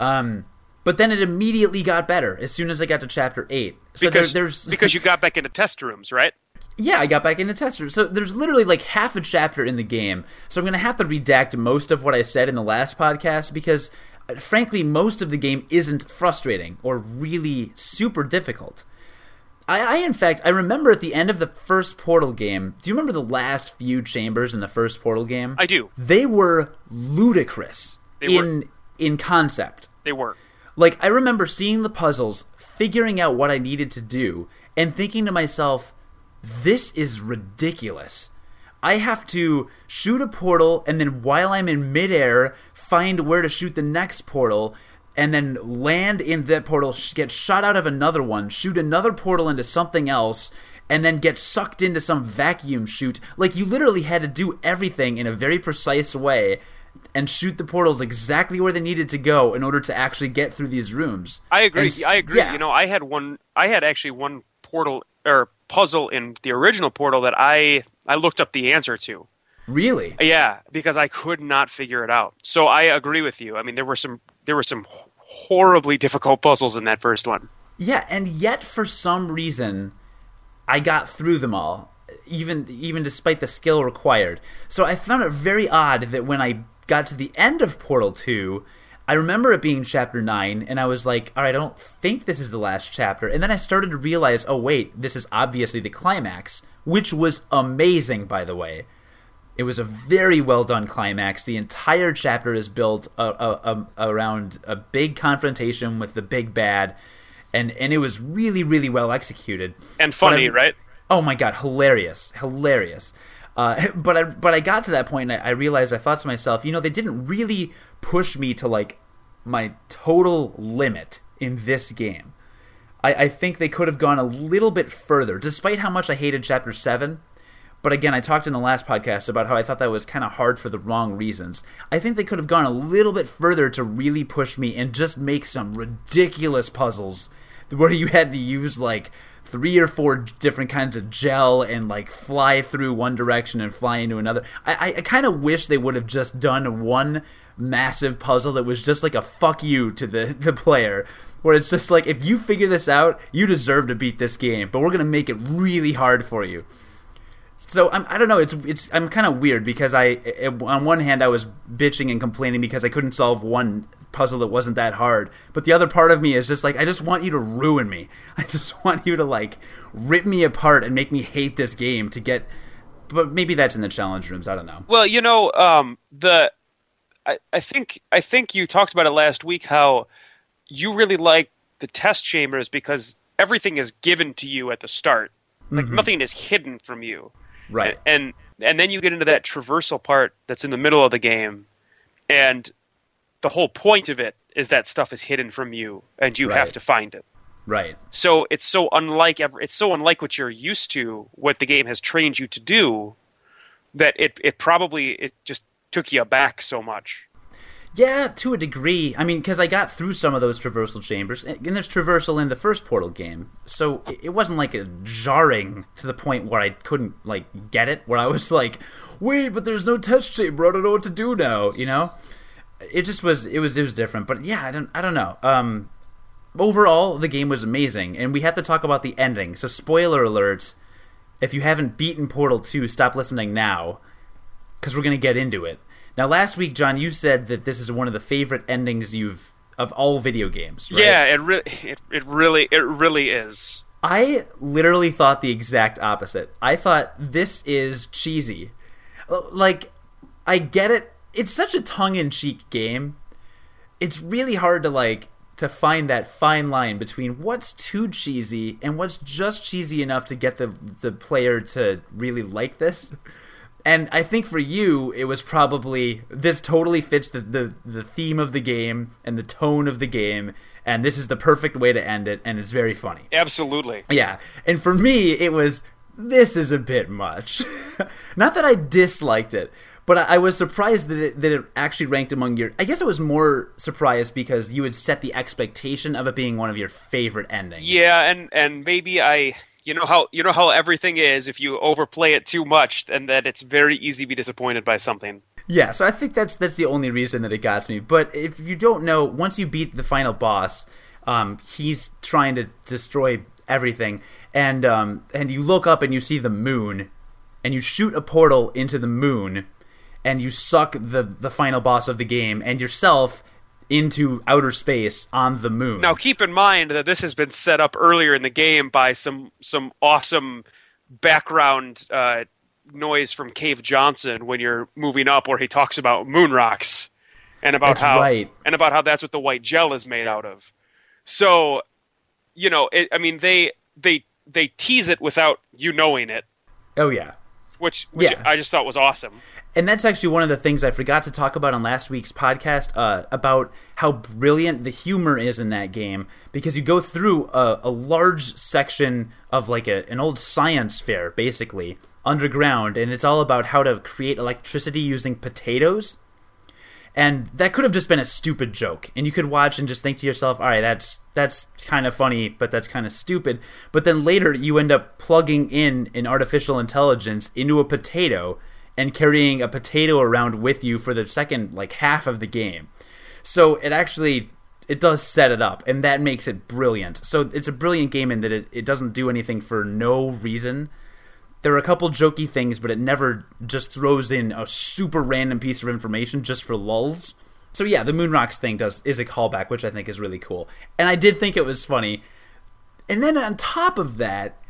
Um, but then it immediately got better as soon as I got to chapter 8. So Because there, there's because you got back into test rooms, right? yeah, I got back into test rooms. So there's literally like half a chapter in the game. So I'm going to have to redact most of what I said in the last podcast because, uh, frankly, most of the game isn't frustrating or really super difficult. I, I, in fact, I remember at the end of the first Portal game. Do you remember the last few chambers in the first Portal game? I do. They were ludicrous They were. in in concept. They were. Like I remember seeing the puzzles, figuring out what I needed to do, and thinking to myself, this is ridiculous. I have to shoot a portal and then while I'm in midair, find where to shoot the next portal and then land in that portal, get shot out of another one, shoot another portal into something else, and then get sucked into some vacuum shoot. Like you literally had to do everything in a very precise way and shoot the portals exactly where they needed to go in order to actually get through these rooms. I agree. And I agree. yeah. You know, I had one. I had actually one portal or puzzle in the original portal that I I looked up the answer to. Really? Yeah, because I could not figure it out. So I agree with you. I mean, there were some there were some horribly difficult puzzles in that first one. Yeah, and yet for some reason I got through them all, even even despite the skill required. So I found it very odd that when I got to the end of Portal 2, I remember it being chapter 9 and I was like, "All right, I don't think this is the last chapter." And then I started to realize, "Oh wait, this is obviously the climax," which was amazing by the way. It was a very well done climax. The entire chapter is built uh, uh, um, around a big confrontation with the big bad, and and it was really really well executed And funny, right? Oh my god, hilarious, hilarious. Uh, but I but I got to that point and I, I realized I thought to myself, you know, they didn't really push me to like my total limit in this game. I, I think they could have gone a little bit further, despite how much I hated Chapter 7. But again, I talked in the last podcast about how I thought that was kind of hard for the wrong reasons. I think they could have gone a little bit further to really push me and just make some ridiculous puzzles where you had to use like three or four different kinds of gel and like fly through one direction and fly into another. I, I kind of wish they would have just done one massive puzzle that was just like a fuck you to the, the player. Where it's just like, if you figure this out, you deserve to beat this game, but we're going to make it really hard for you so I'm, I don't know. It's it's I'm kind of weird because I on one hand I was bitching and complaining because I couldn't solve one puzzle that wasn't that hard, but the other part of me is just like I just want you to ruin me. I just want you to like rip me apart and make me hate this game to get. But maybe that's in the challenge rooms. I don't know. Well, you know, um, the I, I think I think you talked about it last week how you really like the test chambers because everything is given to you at the start. Like mm-hmm. nothing is hidden from you. Right. And, and and then you get into that traversal part that's in the middle of the game, and the whole point of it is that stuff is hidden from you, and you right. have to find it. Right. So it's so unlike ever. It's so unlike what you're used to, what the game has trained you to do, that it it probably it just took you aback so much. Yeah, to a degree. I mean, because I got through some of those traversal chambers, and there's traversal in the first Portal game, so it wasn't like a jarring to the point where I couldn't like get it. Where I was like, "Wait, but there's no test chamber. I don't know what to do now." You know, it just was. It was. It was different. But yeah, I don't. I don't know. Um, overall, the game was amazing, and we have to talk about the ending. So, spoiler alert: if you haven't beaten Portal Two, stop listening now, because we're gonna get into it. Now, last week, John, you said that this is one of the favorite endings you've of all video games. Right? Yeah, it really, it, it really, it really is. I literally thought the exact opposite. I thought this is cheesy. Like, I get it. It's such a tongue-in-cheek game. It's really hard to like to find that fine line between what's too cheesy and what's just cheesy enough to get the the player to really like this. And I think for you, it was probably this totally fits the, the, the theme of the game and the tone of the game, and this is the perfect way to end it, and it's very funny. Absolutely. Yeah. And for me, it was this is a bit much. Not that I disliked it, but I, I was surprised that it, that it actually ranked among your. I guess I was more surprised because you had set the expectation of it being one of your favorite endings. Yeah, and and maybe I you know how you know how everything is if you overplay it too much and that it's very easy to be disappointed by something. Yeah so i think that's that's the only reason that it got me. But if you don't know once you beat the final boss um, he's trying to destroy everything. And um, and you look up and you see the moon and you shoot a portal into the moon and you suck the the final boss of the game and yourself into outer space on the moon. Now, keep in mind that this has been set up earlier in the game by some some awesome background uh, noise from Cave Johnson when you're moving up, where he talks about moon rocks and about that's how right. and about how that's what the white gel is made out of. So, you know, it, I mean, they they they tease it without you knowing it. Oh yeah which, which yeah. I just thought was awesome. And that's actually one of the things I forgot to talk about on last week's podcast uh, about how brilliant the humor is in that game because you go through a, a large section of like a, an old science fair, basically underground, and it's all about how to create electricity using potatoes and that could have just been a stupid joke. And you could watch and just think to yourself all right that's that's kind of funny but that's kind of stupid. But then later you end up plugging in an artificial intelligence into a potato and carrying a potato around with you for the second like half of the game. So it actually it does set it up and that makes it brilliant. So it's a brilliant game in that it, it doesn't do anything for no reason there are a couple jokey things, but it never just throws in a super random piece of information just for lulls. So yeah, the Moon Rocks thing does is a callback, which I think is really cool. And I did think it was funny. And then on top of that,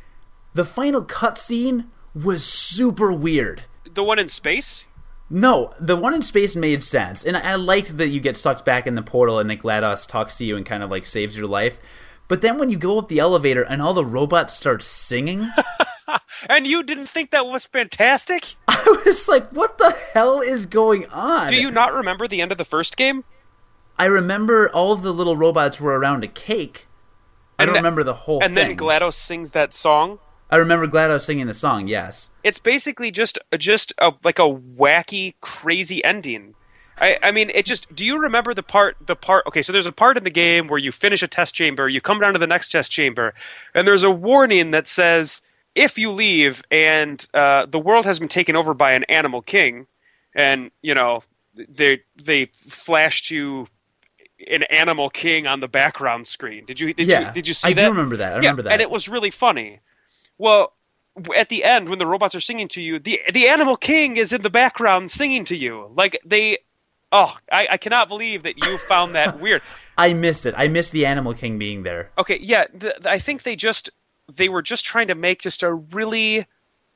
the final cutscene was super weird. The one in space? No, the one in space made sense, and I liked that you get sucked back in the portal and then GLaDOS talks to you and kind of like saves your life. But then when you go up the elevator and all the robots start singing. and you didn't think that was fantastic? I was like, what the hell is going on? Do you not remember the end of the first game? I remember all the little robots were around a cake. I don't that- remember the whole and thing. then GLaDOS sings that song. I remember GLaDOS singing the song. Yes. It's basically just just a like a wacky, crazy ending. I, I mean, it just. Do you remember the part? The part. Okay, so there's a part in the game where you finish a test chamber, you come down to the next test chamber, and there's a warning that says if you leave and uh, the world has been taken over by an animal king, and you know they they flash to an animal king on the background screen. Did you did yeah. you did you see I that? I do remember that. I Yeah, remember that. and it was really funny. Well, at the end when the robots are singing to you, the the animal king is in the background singing to you. Like they, oh, I, I cannot believe that you found that weird. I missed it. I missed the Animal King being there. Okay, yeah, th I think they just they were just trying to make just a really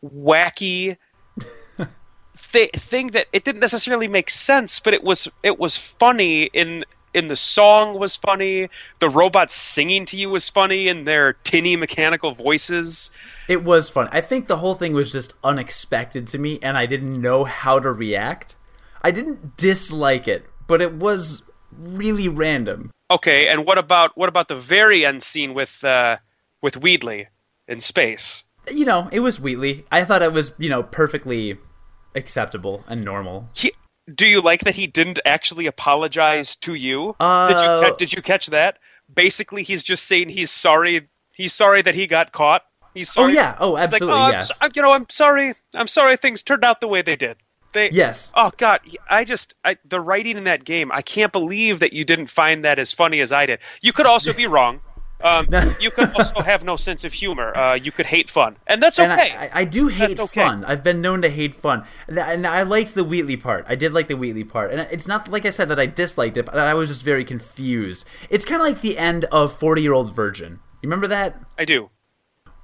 wacky th- thing that it didn't necessarily make sense, but it was it was funny in in the song was funny. The robots singing to you was funny in their tinny mechanical voices. It was fun. I think the whole thing was just unexpected to me, and I didn't know how to react. I didn't dislike it, but it was really random. Okay, and what about what about the very end scene with uh, with Wheatley in space? You know, it was Wheatley. I thought it was, you know, perfectly acceptable and normal. He, do you like that he didn't actually apologize to you? Uh, did you ca- did you catch that? Basically, he's just saying he's sorry. He's sorry that he got caught. He's sorry. Oh yeah, oh It's like, absolutely, oh, I'm yes. so- you know, I'm sorry. I'm sorry things turned out the way they did. They Yes. Oh God, I just I, the writing in that game. I can't believe that you didn't find that as funny as I did. You could also be wrong. Um, you could also have no sense of humor. Uh, you could hate fun, and that's And okay. I, I, I do hate okay. fun. I've been known to hate fun, and I- and I liked the Wheatley part. I did like the Wheatley part, and it's not like I said that I disliked it, but I was just very confused. It's kind of like the end of Forty Year Old Virgin. You remember that? I do.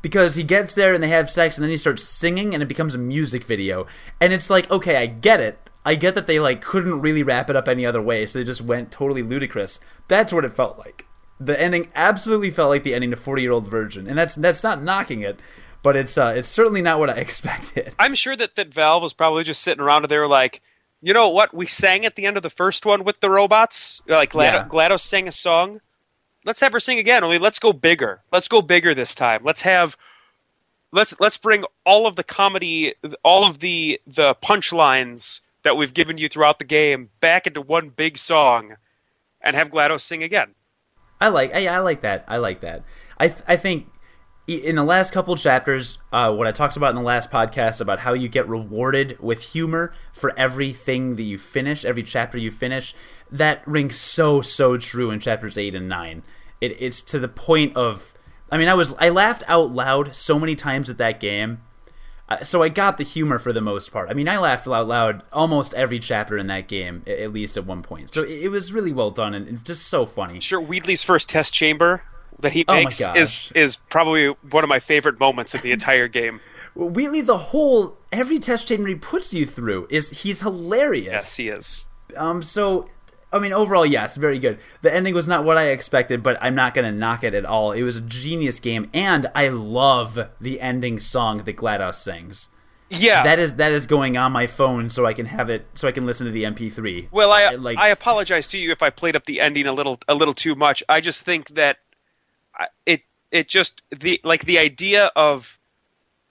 because he gets there and they have sex and then he starts singing and it becomes a music video and it's like okay i get it i get that they like couldn't really wrap it up any other way so they just went totally ludicrous that's what it felt like the ending absolutely felt like the ending to 40 year old virgin and that's that's not knocking it but it's uh it's certainly not what i expected I'm sure that, that Valve was probably just sitting around and they were like, you know what? We sang at the end of the first one with the robots. Like Glad- Yeah. GLaDOS sang a song. Let's have her sing again. Only let's go bigger. Let's go bigger this time. Let's have let's let's bring all of the comedy, all of the the punchlines that we've given you throughout the game back into one big song, and have GLaDOS sing again. I like I, I like that. I like that. I th- I think in the last couple chapters, uh, what I talked about in the last podcast about how you get rewarded with humor for everything that you finish, every chapter you finish, that rings so so true in chapters eight and nine. It, it's to the point of, I mean, I was I laughed out loud so many times at that game. So I got the humor for the most part. I mean, I laughed out loud almost every chapter in that game, at least at one point. So it, was really well done and it's just so funny. Sure, Wheatley's first test chamber that he Oh makes gosh. is is probably one of my favorite moments of the entire game. Wheatley, the whole every test chamber he puts you through is he's hilarious. Yes, he is. Um, so I mean, overall, yes, very good. The ending was not what I expected, but I'm not gonna knock it at all. It was a genius game, and I love the ending song that GLaDOS sings. Yeah. That is that is going on my phone, so I can have it, so I can listen to the MP3. well, I uh, like I apologize to you if I played up the ending a little a little too much. I just think that it it just the like the idea of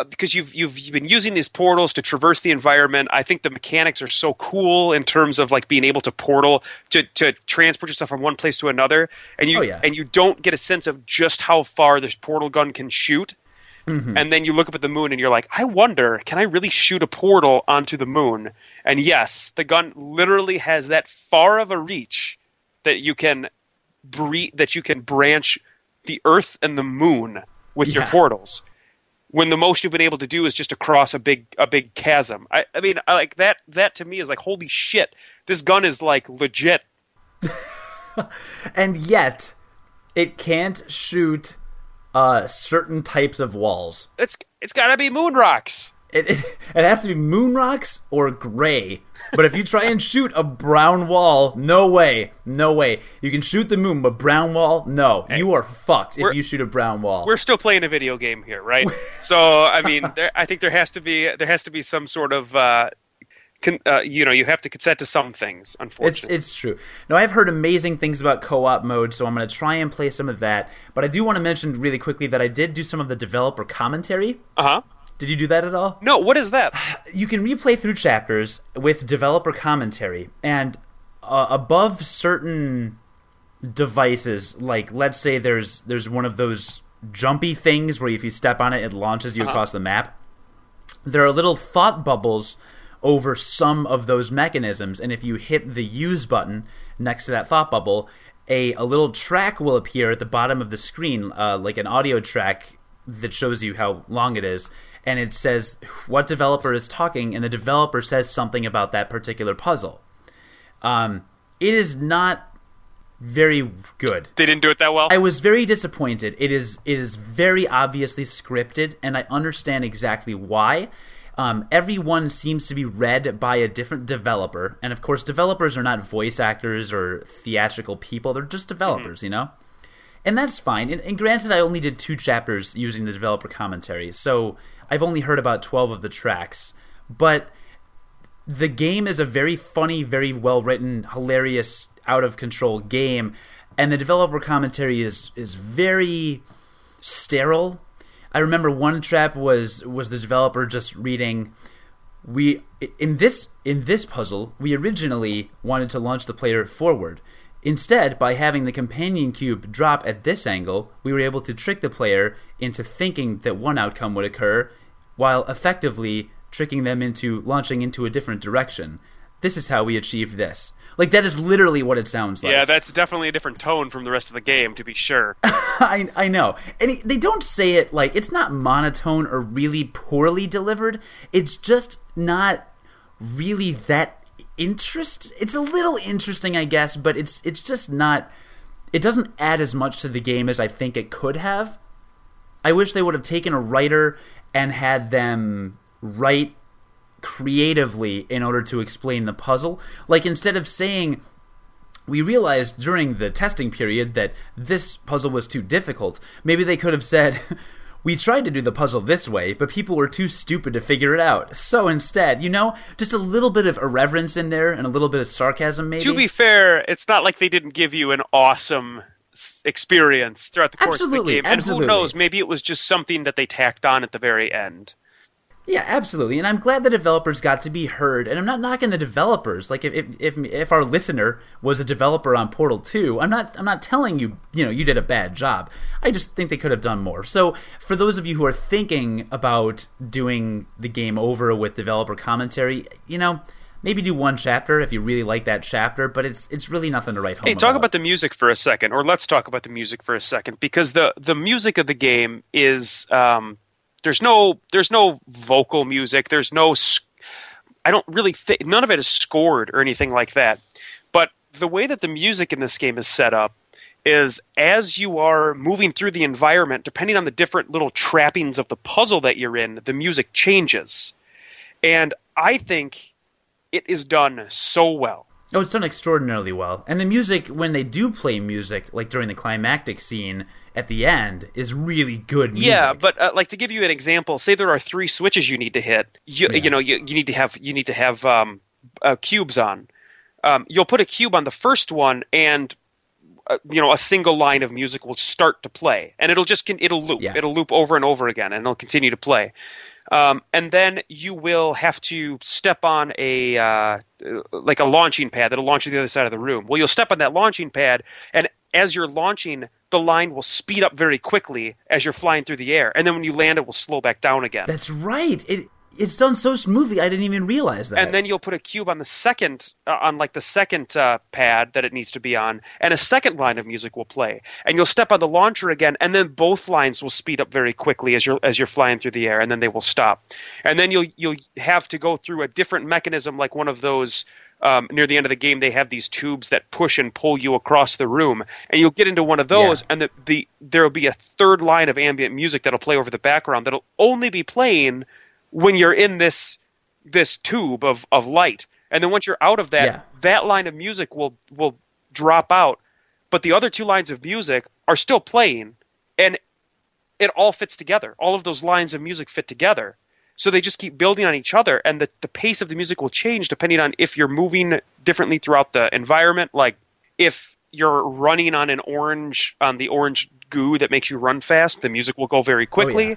because you've you've you've been using these portals to traverse the environment. I think the mechanics are so cool in terms of like being able to portal to to transport yourself from one place to another, and you Oh, yeah. and you don't get a sense of just how far this portal gun can shoot. Mm-hmm. And then you look up at the moon and you're like, I wonder, can I really shoot a portal onto the moon? And yes, the gun literally has that far of a reach that you can bre- that you can branch the Earth and the moon with your portals. When the most you've been able to do is just across a big a big chasm. I, I mean, I, like that. That to me is like holy shit. This gun is like legit. and yet it can't shoot uh, certain types of walls. It's it's got to be moon rocks. It, it it has to be moon rocks or gray. But if you try and shoot a brown wall, no way, no way. You can shoot the moon, but brown wall, no. you are fucked if you shoot a brown wall. we're still playing a video game here, right? so I mean, there, I think there has to be there has to be some sort of uh, con, uh, you know you have to consent to some things. Unfortunately, it's it's true. now I've heard amazing things about co-op mode, so I'm going to try and play some of that. But I do want to mention really quickly that I did do some of the developer commentary. uh huh. Did you do that at all? No, what is that? you can replay through chapters with developer commentary and uh, above certain devices like let's say there's there's one of those jumpy things where if you step on it it launches you Uh-huh. across the map there are little thought bubbles over some of those mechanisms and if you hit the use button next to that thought bubble a, a little track will appear at the bottom of the screen uh, like an audio track that shows you how long it is and it says what developer is talking and the developer says something about that particular puzzle um, it is not very good They didn't do it that well. I was very disappointed. It is it is very obviously scripted, and I understand exactly why. Um, everyone seems to be read by a different developer, and of course, developers are not voice actors or theatrical people; they're just developers, you know. And that's fine. And, and granted, I only did two chapters using the developer commentary, so I've only heard about twelve of the tracks. But the game is a very funny, very well written, hilarious, out of control game, and the developer commentary is is very sterile. I remember one trap was was the developer just reading we in this in this puzzle we originally wanted to launch the player forward. Instead, by having the companion cube drop at this angle, we were able to trick the player into thinking that one outcome would occur, while effectively tricking them into launching into a different direction. This is how we achieved this. Like that is literally what it sounds like. yeah, that's definitely a different tone from the rest of the game, to be sure. I, I know. And it, they don't say it like it's not monotone or really poorly delivered. It's just not really that interest. It's a little interesting, I guess, but it's it's just not it doesn't add as much to the game as I think it could have. I wish they would have taken a writer and had them write creatively in order to explain the puzzle. Like instead of saying we realized during the testing period that this puzzle was too difficult. Maybe they could have said, We tried to do the puzzle this way, but people were too stupid to figure it out. So instead, you know, just a little bit of irreverence in there and a little bit of sarcasm, maybe. to be fair, it's not like they didn't give you an awesome experience throughout the course Absolutely, of the game. absolutely. And who knows, maybe it was just something that they tacked on at the very end. Yeah, absolutely. And I'm glad the developers got to be heard. And I'm not knocking the developers. Like if if if, if our listener was a developer on Portal 2, I'm not I'm not telling you, you know, you did a bad job. I just think they could have done more. So, for those of you who are thinking about doing the game over with developer commentary, you know, maybe do one chapter if you really like that chapter, but it's it's really nothing to write home about. Hey, talk about. about the music for a second, or let's talk about the music for a second, because the the music of the game is um, there's no there's no vocal music, there's no I don't really think none of it is scored or anything like that. But the way that the music in this game is set up is as you are moving through the environment, depending on the different little trappings of the puzzle that you're in, the music changes. And I think it is done so well. Oh, it's done extraordinarily well. And the music, when they do play music, like during the climactic scene at the end, is really good music. Yeah, but uh, like to give you an example, say there are three switches you need to hit. You, you know, you, you need to have you need to have um, uh, cubes on. Um, you'll put a cube on the first one, and uh, you know a single line of music will start to play, and it'll just con- it'll loop. Yeah. It'll loop over and over again, and it'll continue to play. Um, and then you will have to step on a uh, like a launching pad that'll launch you to the other side of the room. Well, you'll step on that launching pad, and as you're launching, the line will speed up very quickly as you're flying through the air, and then when you land, it will slow back down again. That's right. It it's done so smoothly. I didn't even realize that. and then you'll put a cube on the second uh, on like the second uh, pad that it needs to be on and a second line of music will play and you'll step on the launcher again and then both lines will speed up very quickly as you're as you're flying through the air and then they will stop and then you'll you'll have to go through a different mechanism like one of those um, near the end of the game they have these tubes that push and pull you across the room and you'll get into one of those Yeah. and the, the there'll be a third line of ambient music that'll play over the background that'll only be playing when you're in this this tube of, of light. And then once you're out of that, Yeah. that line of music will will drop out. But the other two lines of music are still playing and it all fits together. All of those lines of music fit together. So they just keep building on each other, and the, the pace of the music will change depending on if you're moving differently throughout the environment. Like if you're running on an orange on the orange goo that makes you run fast, the music will go very quickly. Oh, yeah.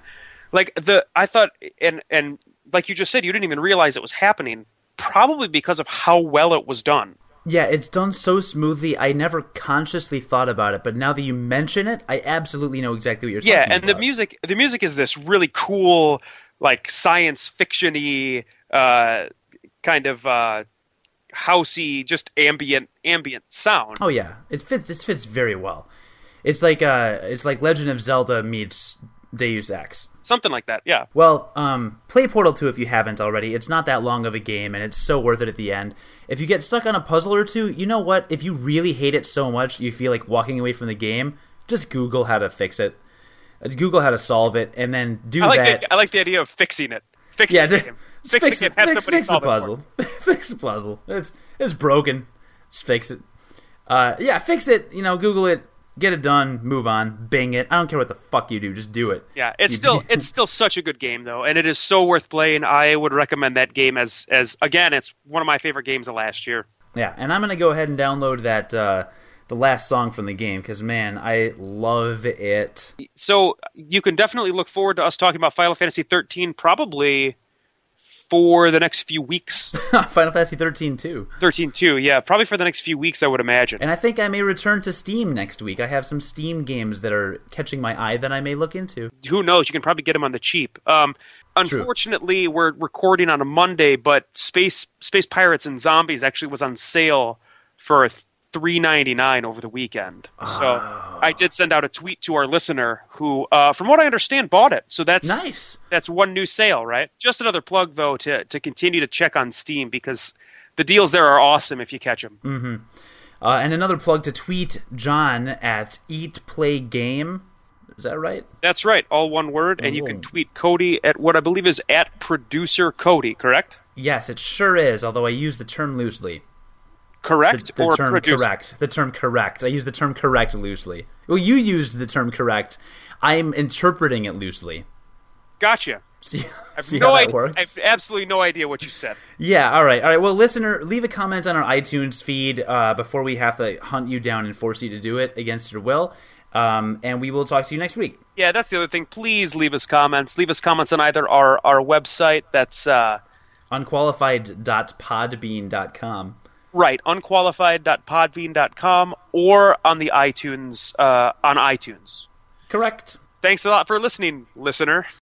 Like the I thought, and and like you just said, you didn't even realize it was happening, probably because of how well it was done. Yeah, it's done so smoothly. I never consciously thought about it, but now that you mention it, I absolutely know exactly what you're yeah talking and about. the music the music is this really cool like science fiction-y uh, kind of uh, housey just ambient ambient sound Oh yeah, it fits. It fits very well. It's like uh, it's like Legend of Zelda meets Deus Ex. Something like that yeah Well, um, play Portal 2 if you haven't already. It's not that long of a game, and it's so worth it at the end. If you get stuck on a puzzle or two, you know what? If you really hate it so much you feel like walking away from the game, just Google how to fix it. Uh, Google how to solve it, and then do I like that. the, I like the idea of fixing it fix yeah, the just game fix, fix, the it. game have Fix, somebody fix the puzzle. fix the puzzle. It's it's broken. Just fix it. Uh, yeah, fix it. You know, Google it. Get it done. Move on. bang it. I don't care what the fuck you do. Just do it. Yeah, it's still it's still such a good game though, and it is so worth playing. I would recommend that game as as again, it's one of my favorite games of last year. Yeah, and I'm gonna go ahead and download that uh, the last song from the game because man, I love it. So you can definitely look forward to us talking about Final Fantasy 13 probably for the next few weeks. Final Fantasy 13 2, 13 2, yeah, probably for the next few weeks I would imagine. and I think I may return to Steam next week. I have some Steam games that are catching my eye that I may look into. Who knows, you can probably get them on the cheap. Um unfortunately, we're recording on a Monday, but Space Space Pirates and Zombies actually was on sale for three ninety nine over the weekend. So I did send out a tweet to our listener who, uh, from what I understand, bought it. So that's Nice. That's one new sale, right? Just another plug though to to continue to check on Steam because the deals there are awesome if you catch them. Uh, and another plug to tweet John at Eat Play Game. Is that right? That's right, all one word, and you can tweet Cody at what I believe is at producer Cody, correct? Yes, it sure is. Although I use the term loosely. Correct The or term correct. The term correct. I use the term correct loosely. Well, you used the term correct. I'm interpreting it loosely. Gotcha. See, I have see no how that idea. works? I have absolutely no idea what you said. Yeah, all right, all right. Well, listener, leave a comment on our iTunes feed uh, before we have to hunt you down and force you to do it against your will. Um, and we will talk to you next week. Yeah, that's the other thing. Please leave us comments. Leave us comments on either our our website. That's uh, Unqualified.podbean.com. right, unqualified.podbean.com, or on the iTunes uh, on iTunes. Correct. Thanks a lot for listening, listener.